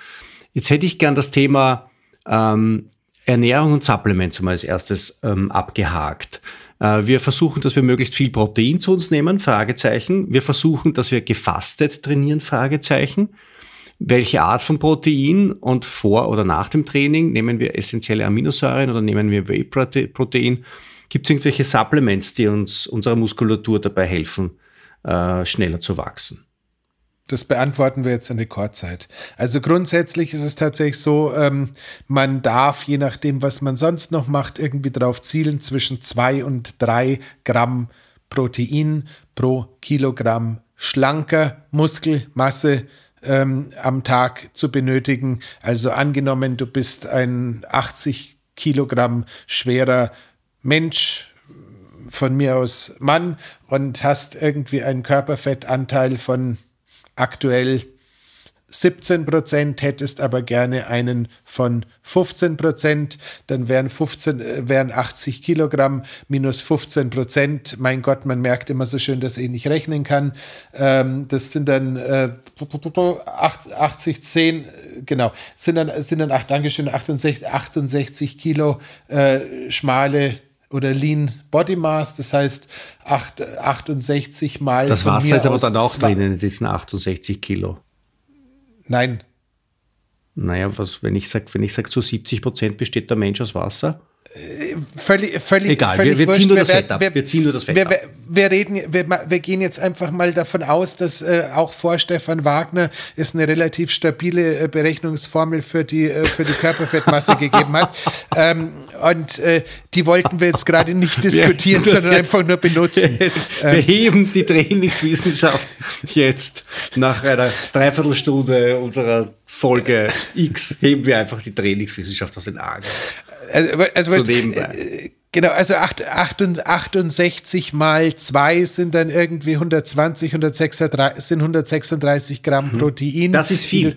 Jetzt hätte ich gern das Thema ähm, Ernährung und Supplements mal als erstes ähm, abgehakt. Äh, wir versuchen, dass wir möglichst viel Protein zu uns nehmen, Fragezeichen. Wir versuchen, dass wir gefastet trainieren, Fragezeichen. Welche Art von Protein und vor oder nach dem Training nehmen wir essentielle Aminosäuren oder nehmen wir Whey-Protein? Gibt es irgendwelche Supplements, die uns unserer Muskulatur dabei helfen, äh, schneller zu wachsen? Das beantworten wir jetzt in Rekordzeit. Also grundsätzlich ist es tatsächlich so, ähm, man darf, je nachdem, was man sonst noch macht, irgendwie darauf zielen, zwischen zwei und drei Gramm Protein pro Kilogramm schlanker Muskelmasse ähm, am Tag zu benötigen. Also angenommen, du bist ein 80 Kilogramm schwerer Mensch, von mir aus Mann, und hast irgendwie einen Körperfettanteil von aktuell 17 Prozent, hättest aber gerne einen von 15 Prozent, dann wären 15, äh, wären 80 Kilogramm minus 15 Prozent. Mein Gott, man merkt immer so schön, dass ich nicht rechnen kann. Ähm, das sind dann äh, 80, 10, genau, sind dann, sind dann, ach, Dankeschön, 68, 68 Kilo äh, schmale oder Lean Body Mass, das heißt 8, 68 mal. Das Wasser ist aber dann auch drin in diesen 68 Kilo. Nein. Naja, was, wenn ich sage, wenn ich sage, zu 70 Prozent besteht der Mensch aus Wasser? Völlig, völlig, Egal, völlig wir, wir, ziehen nur das Fett ab. Wir, wir ziehen nur das Fett wir, ab. Wir, reden, wir, wir gehen jetzt einfach mal davon aus, dass äh, auch vor Stefan Wagner es eine relativ stabile äh, Berechnungsformel für die, äh, für die Körperfettmasse gegeben hat. Ähm, und äh, die wollten wir jetzt gerade nicht diskutieren, sondern einfach nur benutzen. wir ähm, heben die Trainingswissenschaft jetzt nach einer Dreiviertelstunde unserer Folge X, heben wir einfach die Trainingswissenschaft aus den Argen also, also so äh, Genau, also 8, 8, 68 mal 2 sind dann irgendwie 120, 136, sind 136 Gramm mhm. Protein. Das ist viel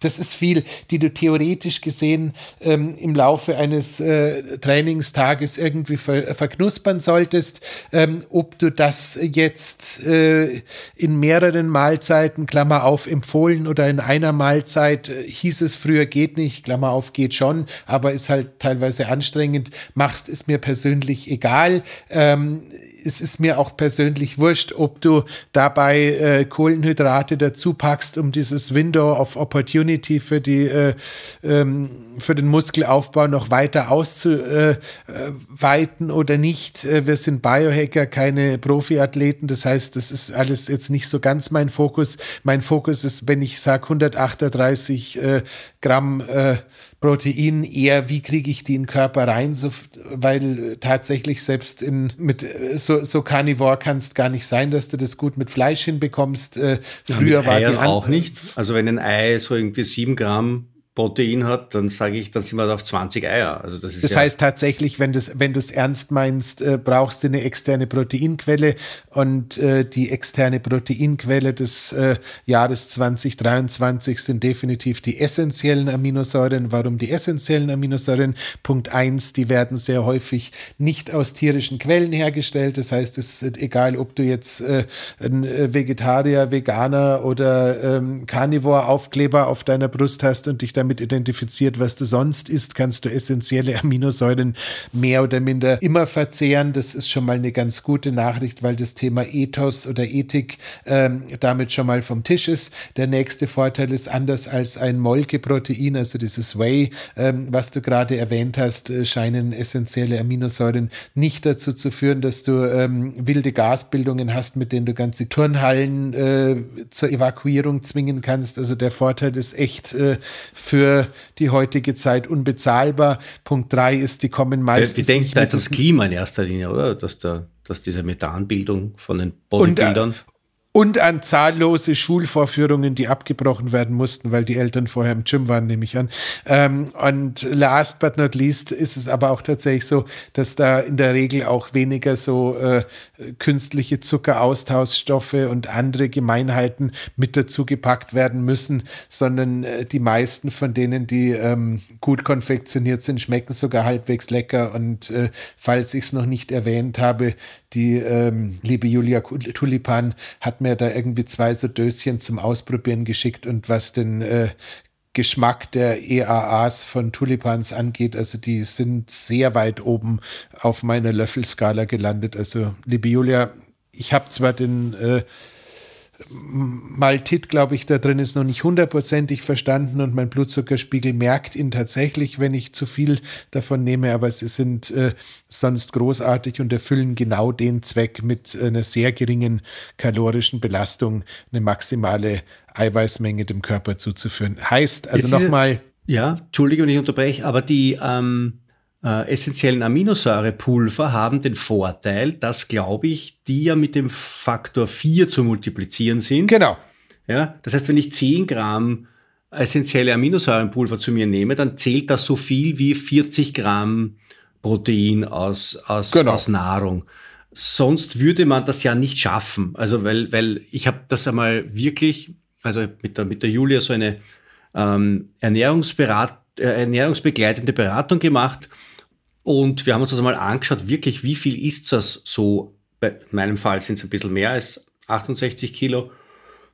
das ist viel, die du theoretisch gesehen ähm, im Laufe eines äh, Trainingstages irgendwie ver verknuspern solltest. Ähm, ob du das jetzt äh, in mehreren Mahlzeiten, Klammer auf, empfohlen oder in einer Mahlzeit, äh, hieß es früher geht nicht, Klammer auf, geht schon, aber ist halt teilweise anstrengend, machst, ist mir persönlich egal. Ähm, es ist mir auch persönlich wurscht, ob du dabei äh, Kohlenhydrate dazu packst, um dieses Window of Opportunity für die äh, ähm, für den Muskelaufbau noch weiter auszuweiten äh, oder nicht. Äh, wir sind Biohacker, keine Profiathleten. Das heißt, das ist alles jetzt nicht so ganz mein Fokus. Mein Fokus ist, wenn ich sage 138 äh, Gramm äh, Protein eher, wie kriege ich die in den Körper rein, so, weil tatsächlich selbst in, mit so, so Carnivore kann es gar nicht sein, dass du das gut mit Fleisch hinbekommst. Äh, früher war die auch nicht. Also wenn ein Ei so irgendwie sieben Gramm Protein hat, dann sage ich, dann sind wir auf 20 Eier. Also das ist das ja heißt tatsächlich, wenn, das, wenn du es ernst meinst, äh, brauchst du eine externe Proteinquelle und äh, die externe Proteinquelle des äh, Jahres 2023 sind definitiv die essentiellen Aminosäuren. Warum die essentiellen Aminosäuren? Punkt eins, die werden sehr häufig nicht aus tierischen Quellen hergestellt. Das heißt, es ist egal, ob du jetzt äh, ein äh, Vegetarier, Veganer oder ähm, Carnivore-Aufkleber auf deiner Brust hast und dich damit damit identifiziert, was du sonst isst, kannst du essentielle Aminosäuren mehr oder minder immer verzehren. Das ist schon mal eine ganz gute Nachricht, weil das Thema Ethos oder Ethik ähm, damit schon mal vom Tisch ist. Der nächste Vorteil ist anders als ein Molkeprotein, also dieses Whey, ähm, was du gerade erwähnt hast, äh, scheinen essentielle Aminosäuren nicht dazu zu führen, dass du ähm, wilde Gasbildungen hast, mit denen du ganze Turnhallen äh, zur Evakuierung zwingen kannst. Also der Vorteil ist echt äh, für für die heutige Zeit unbezahlbar. Punkt drei ist, die kommen meistens. Wie denkt da das Klima in erster Linie, oder? Dass, da, dass diese Methanbildung von den Bodybuildern. Und, Und an zahllose Schulvorführungen, die abgebrochen werden mussten, weil die Eltern vorher im Gym waren, nehme ich an. Ähm, und last but not least ist es aber auch tatsächlich so, dass da in der Regel auch weniger so äh, künstliche Zuckeraustauschstoffe und andere Gemeinheiten mit dazu gepackt werden müssen, sondern äh, die meisten von denen, die ähm, gut konfektioniert sind, schmecken sogar halbwegs lecker. Und äh, falls ich es noch nicht erwähnt habe, die ähm, liebe Julia Tulipan hat mir da irgendwie zwei so Döschen zum Ausprobieren geschickt und was den äh, Geschmack der EAAs von Tulipans angeht. Also die sind sehr weit oben auf meiner Löffelskala gelandet. Also liebe Julia, ich habe zwar den äh, Maltit, glaube ich, da drin ist noch nicht hundertprozentig verstanden und mein Blutzuckerspiegel merkt ihn tatsächlich, wenn ich zu viel davon nehme, aber sie sind äh, sonst großartig und erfüllen genau den Zweck mit einer sehr geringen kalorischen Belastung, eine maximale Eiweißmenge dem Körper zuzuführen. Heißt also nochmal. Ja, Entschuldige, wenn ich unterbreche, aber die ähm äh, essentiellen Aminosäurepulver haben den Vorteil, dass, glaube ich, die ja mit dem Faktor 4 zu multiplizieren sind. Genau. Ja, das heißt, wenn ich 10 Gramm essentielle Aminosäurenpulver zu mir nehme, dann zählt das so viel wie 40 Gramm Protein aus, aus, genau. aus Nahrung. Sonst würde man das ja nicht schaffen. Also, weil, weil ich habe das einmal wirklich, also mit der, mit der Julia so eine ähm, Ernährungsberat, äh, ernährungsbegleitende Beratung gemacht und wir haben uns das mal angeschaut, wirklich, wie viel ist das so? Bei meinem Fall sind es ein bisschen mehr als 68 Kilo,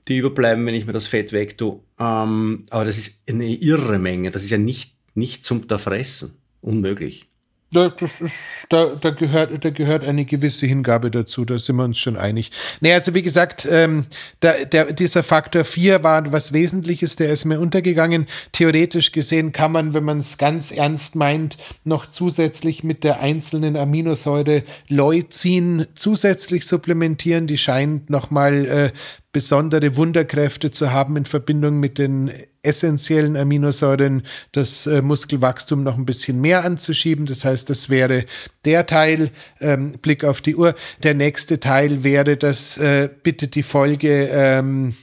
die überbleiben, wenn ich mir das Fett wegtue. Ähm, aber das ist eine irre Menge. Das ist ja nicht, nicht zum Fressen. Unmöglich. Da, das ist, da, da, gehört, da gehört eine gewisse Hingabe dazu, da sind wir uns schon einig. Nee, also wie gesagt, ähm, der, der, dieser Faktor 4 war was Wesentliches, der ist mir untergegangen. Theoretisch gesehen kann man, wenn man es ganz ernst meint, noch zusätzlich mit der einzelnen Aminosäure Leucin zusätzlich supplementieren. Die scheint nochmal äh, besondere Wunderkräfte zu haben in Verbindung mit den essentiellen Aminosäuren, das äh, Muskelwachstum noch ein bisschen mehr anzuschieben. Das heißt, das wäre der Teil, ähm, Blick auf die Uhr. Der nächste Teil wäre, dass äh, bitte die Folge ähm,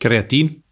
Kreatin.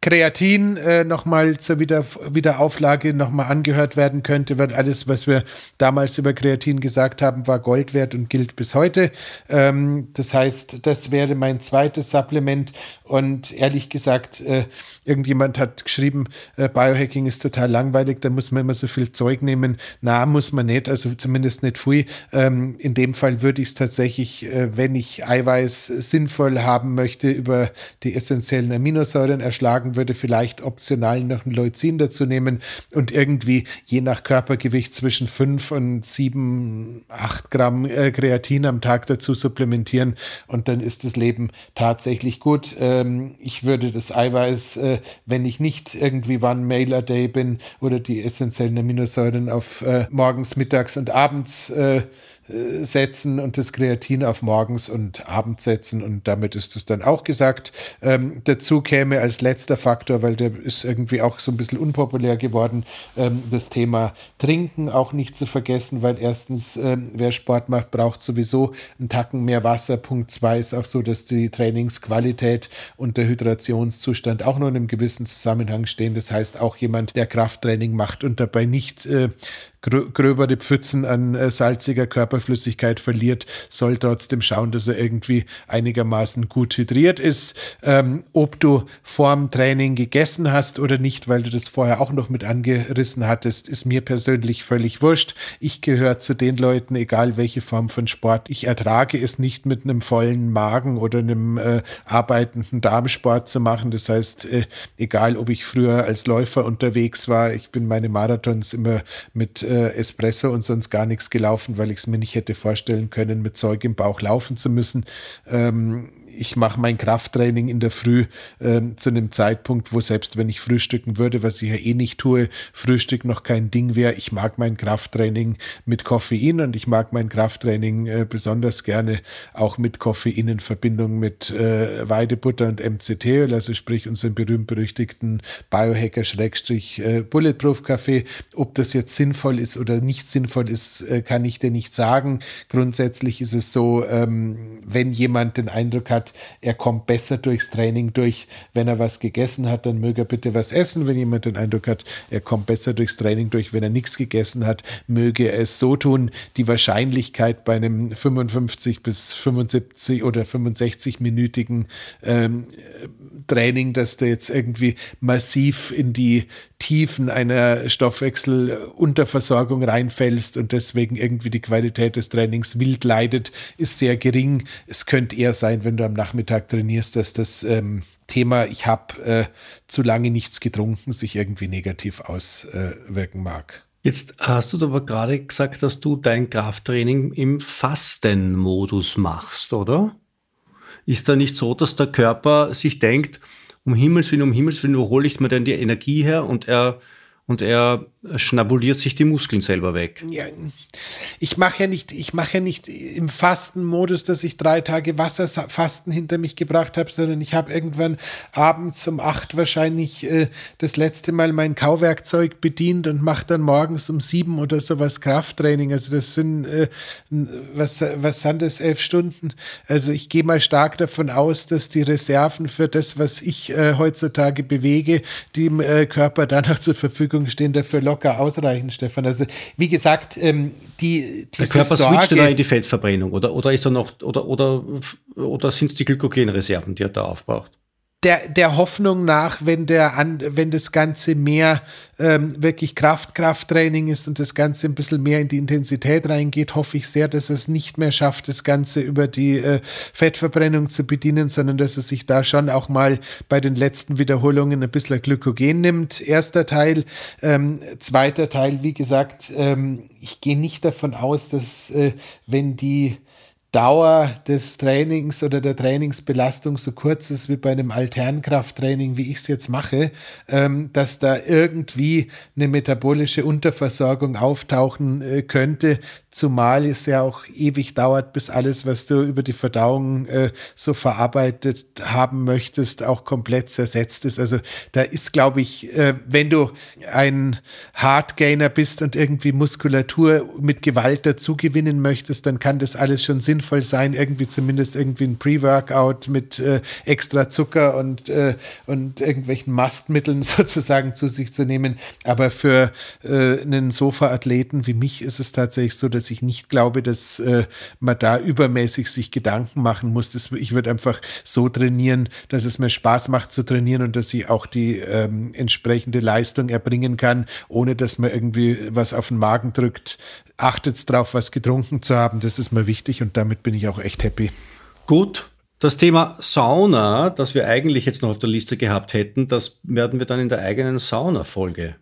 Kreatin äh, nochmal zur Wieder Wiederauflage nochmal angehört werden könnte, weil alles, was wir damals über Kreatin gesagt haben, war Gold wert und gilt bis heute. Ähm, das heißt, das wäre mein zweites Supplement und ehrlich gesagt, äh, irgendjemand hat geschrieben, äh, Biohacking ist total langweilig, da muss man immer so viel Zeug nehmen. Na, muss man nicht, also zumindest nicht viel. Ähm, in dem Fall würde ich es tatsächlich, äh, wenn ich Eiweiß sinnvoll haben möchte, über die essentiellen Aminosäuren erschlagen, würde vielleicht optional noch ein Leucin dazu nehmen und irgendwie je nach Körpergewicht zwischen 5 und 7, 8 Gramm äh, Kreatin am Tag dazu supplementieren und dann ist das Leben tatsächlich gut. Äh, ähm, ich würde das Eiweiß, äh, wenn ich nicht irgendwie One Mailer Day bin oder die essentiellen Aminosäuren auf äh, morgens, mittags und abends äh, setzen und das Kreatin auf morgens und abends setzen und damit ist es dann auch gesagt. Ähm, dazu käme als letzter Faktor, weil der ist irgendwie auch so ein bisschen unpopulär geworden, ähm, das Thema Trinken auch nicht zu vergessen, weil erstens, ähm, wer Sport macht, braucht sowieso einen Tacken mehr Wasser. Punkt zwei ist auch so, dass die Trainingsqualität und der Hydrationszustand auch nur in einem gewissen Zusammenhang stehen. Das heißt, auch jemand, der Krafttraining macht und dabei nicht äh, gröbere Pfützen an äh, salziger Körperflüssigkeit verliert, soll trotzdem schauen, dass er irgendwie einigermaßen gut hydriert ist. Ähm, ob du vorm Training gegessen hast oder nicht, weil du das vorher auch noch mit angerissen hattest, ist mir persönlich völlig wurscht. Ich gehöre zu den Leuten, egal welche Form von Sport, ich ertrage es nicht mit einem vollen Magen oder einem äh, arbeitenden Darmsport zu machen. Das heißt, äh, egal ob ich früher als Läufer unterwegs war, ich bin meine Marathons immer mit äh, Espresso und sonst gar nichts gelaufen, weil ich es mir nicht hätte vorstellen können, mit Zeug im Bauch laufen zu müssen. Ähm, ich mache mein Krafttraining in der Früh ähm, zu einem Zeitpunkt, wo selbst wenn ich frühstücken würde, was ich ja eh nicht tue, Frühstück noch kein Ding wäre. Ich mag mein Krafttraining mit Koffein und ich mag mein Krafttraining äh, besonders gerne auch mit Koffein in Verbindung mit äh, Weidebutter und MCT, also sprich unseren berühmt-berüchtigten Biohacker-Bulletproof-Kaffee. Äh, Ob das jetzt sinnvoll ist oder nicht sinnvoll ist, äh, kann ich dir nicht sagen. Grundsätzlich ist es so, ähm, wenn jemand den Eindruck hat, er kommt besser durchs Training durch, wenn er was gegessen hat, dann möge er bitte was essen. Wenn jemand den Eindruck hat, er kommt besser durchs Training durch, wenn er nichts gegessen hat, möge er es so tun. Die Wahrscheinlichkeit bei einem 55 bis 75 oder 65-minütigen ähm, Training, dass du jetzt irgendwie massiv in die Tiefen einer Stoffwechselunterversorgung reinfällst und deswegen irgendwie die Qualität des Trainings wild leidet, ist sehr gering. Es könnte eher sein, wenn du am Nachmittag trainierst, dass das ähm, Thema, ich habe äh, zu lange nichts getrunken, sich irgendwie negativ auswirken mag. Jetzt hast du aber gerade gesagt, dass du dein Krafttraining im Fastenmodus machst, oder? Ist da nicht so, dass der Körper sich denkt, um Himmels Willen, um Himmels Willen, wo hole ich mir denn die Energie her? Und er und er schnabuliert sich die Muskeln selber weg. Ja, ich mache ja nicht, ich mache ja nicht im Fastenmodus, dass ich drei Tage Wasserfasten hinter mich gebracht habe, sondern ich habe irgendwann abends um acht wahrscheinlich äh, das letzte Mal mein Kauwerkzeug bedient und mache dann morgens um sieben oder sowas Krafttraining. Also das sind äh, was, was sind das elf Stunden? Also ich gehe mal stark davon aus, dass die Reserven für das, was ich äh, heutzutage bewege, dem äh, Körper danach zur Verfügung Verfügung stehen dafür locker ausreichen, Stefan. Also wie gesagt, ähm, die Der Körper Sorge, switcht dann in die Fettverbrennung oder, oder ist er noch oder oder oder sind es die Glykogenreserven, die er da aufbraucht? Der, der Hoffnung nach, wenn der an, wenn das Ganze mehr ähm, wirklich Kraft, Krafttraining ist und das Ganze ein bisschen mehr in die Intensität reingeht, hoffe ich sehr, dass es nicht mehr schafft, das Ganze über die äh, Fettverbrennung zu bedienen, sondern dass es sich da schon auch mal bei den letzten Wiederholungen ein bisschen Glykogen nimmt. Erster Teil. Ähm, zweiter Teil, wie gesagt, ähm, ich gehe nicht davon aus, dass äh, wenn die Dauer des Trainings oder der Trainingsbelastung so kurz ist wie bei einem Alternkrafttraining, wie ich es jetzt mache, ähm, dass da irgendwie eine metabolische Unterversorgung auftauchen äh, könnte, zumal es ja auch ewig dauert, bis alles, was du über die Verdauung äh, so verarbeitet haben möchtest, auch komplett zersetzt ist. Also da ist, glaube ich, äh, wenn du ein Hardgainer bist und irgendwie Muskulatur mit Gewalt dazugewinnen möchtest, dann kann das alles schon sinnvoll sein, irgendwie zumindest irgendwie ein Pre-Workout mit äh, extra Zucker und, äh, und irgendwelchen Mastmitteln sozusagen zu sich zu nehmen. Aber für äh, einen Sofa-Athleten wie mich ist es tatsächlich so, dass ich nicht glaube, dass äh, man da übermäßig sich Gedanken machen muss. Das, ich würde einfach so trainieren, dass es mir Spaß macht zu trainieren und dass ich auch die ähm, entsprechende Leistung erbringen kann, ohne dass man irgendwie was auf den Magen drückt. Achtet drauf, was getrunken zu haben. Das ist mir wichtig und damit bin ich auch echt happy. Gut, das Thema Sauna, das wir eigentlich jetzt noch auf der Liste gehabt hätten, das werden wir dann in der eigenen Sauna-Folge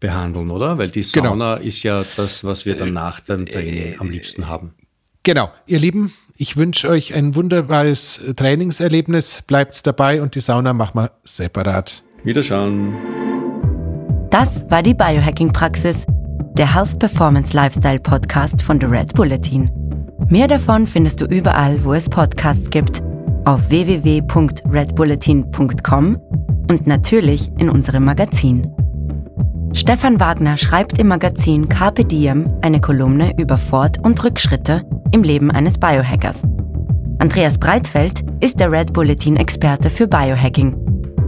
behandeln, oder? Weil die genau. Sauna genau. ist ja das, was wir dann nach dem Training am liebsten haben. Genau, ihr Lieben, ich wünsche euch ein wunderbares Trainingserlebnis. Bleibt dabei und die Sauna machen wir separat. Wiederschauen. Das war die Biohacking-Praxis, der Health Performance Lifestyle Podcast von The Red Bulletin. Mehr davon findest du überall, wo es Podcasts gibt, auf www.redbulletin.com und natürlich in unserem Magazin. Stefan Wagner schreibt im Magazin Carpe Diem eine Kolumne über Fort- und Rückschritte im Leben eines Biohackers. Andreas Breitfeld ist der Red Bulletin-Experte für Biohacking.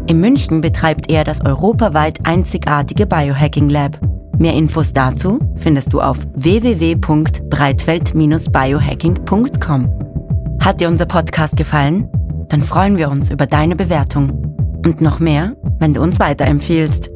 In München betreibt er das europaweit einzigartige Biohacking Lab. Mehr Infos dazu findest du auf www.breitfeld-biohacking.com. Hat dir unser Podcast gefallen? Dann freuen wir uns über deine Bewertung. Und noch mehr, wenn du uns weiterempfiehlst.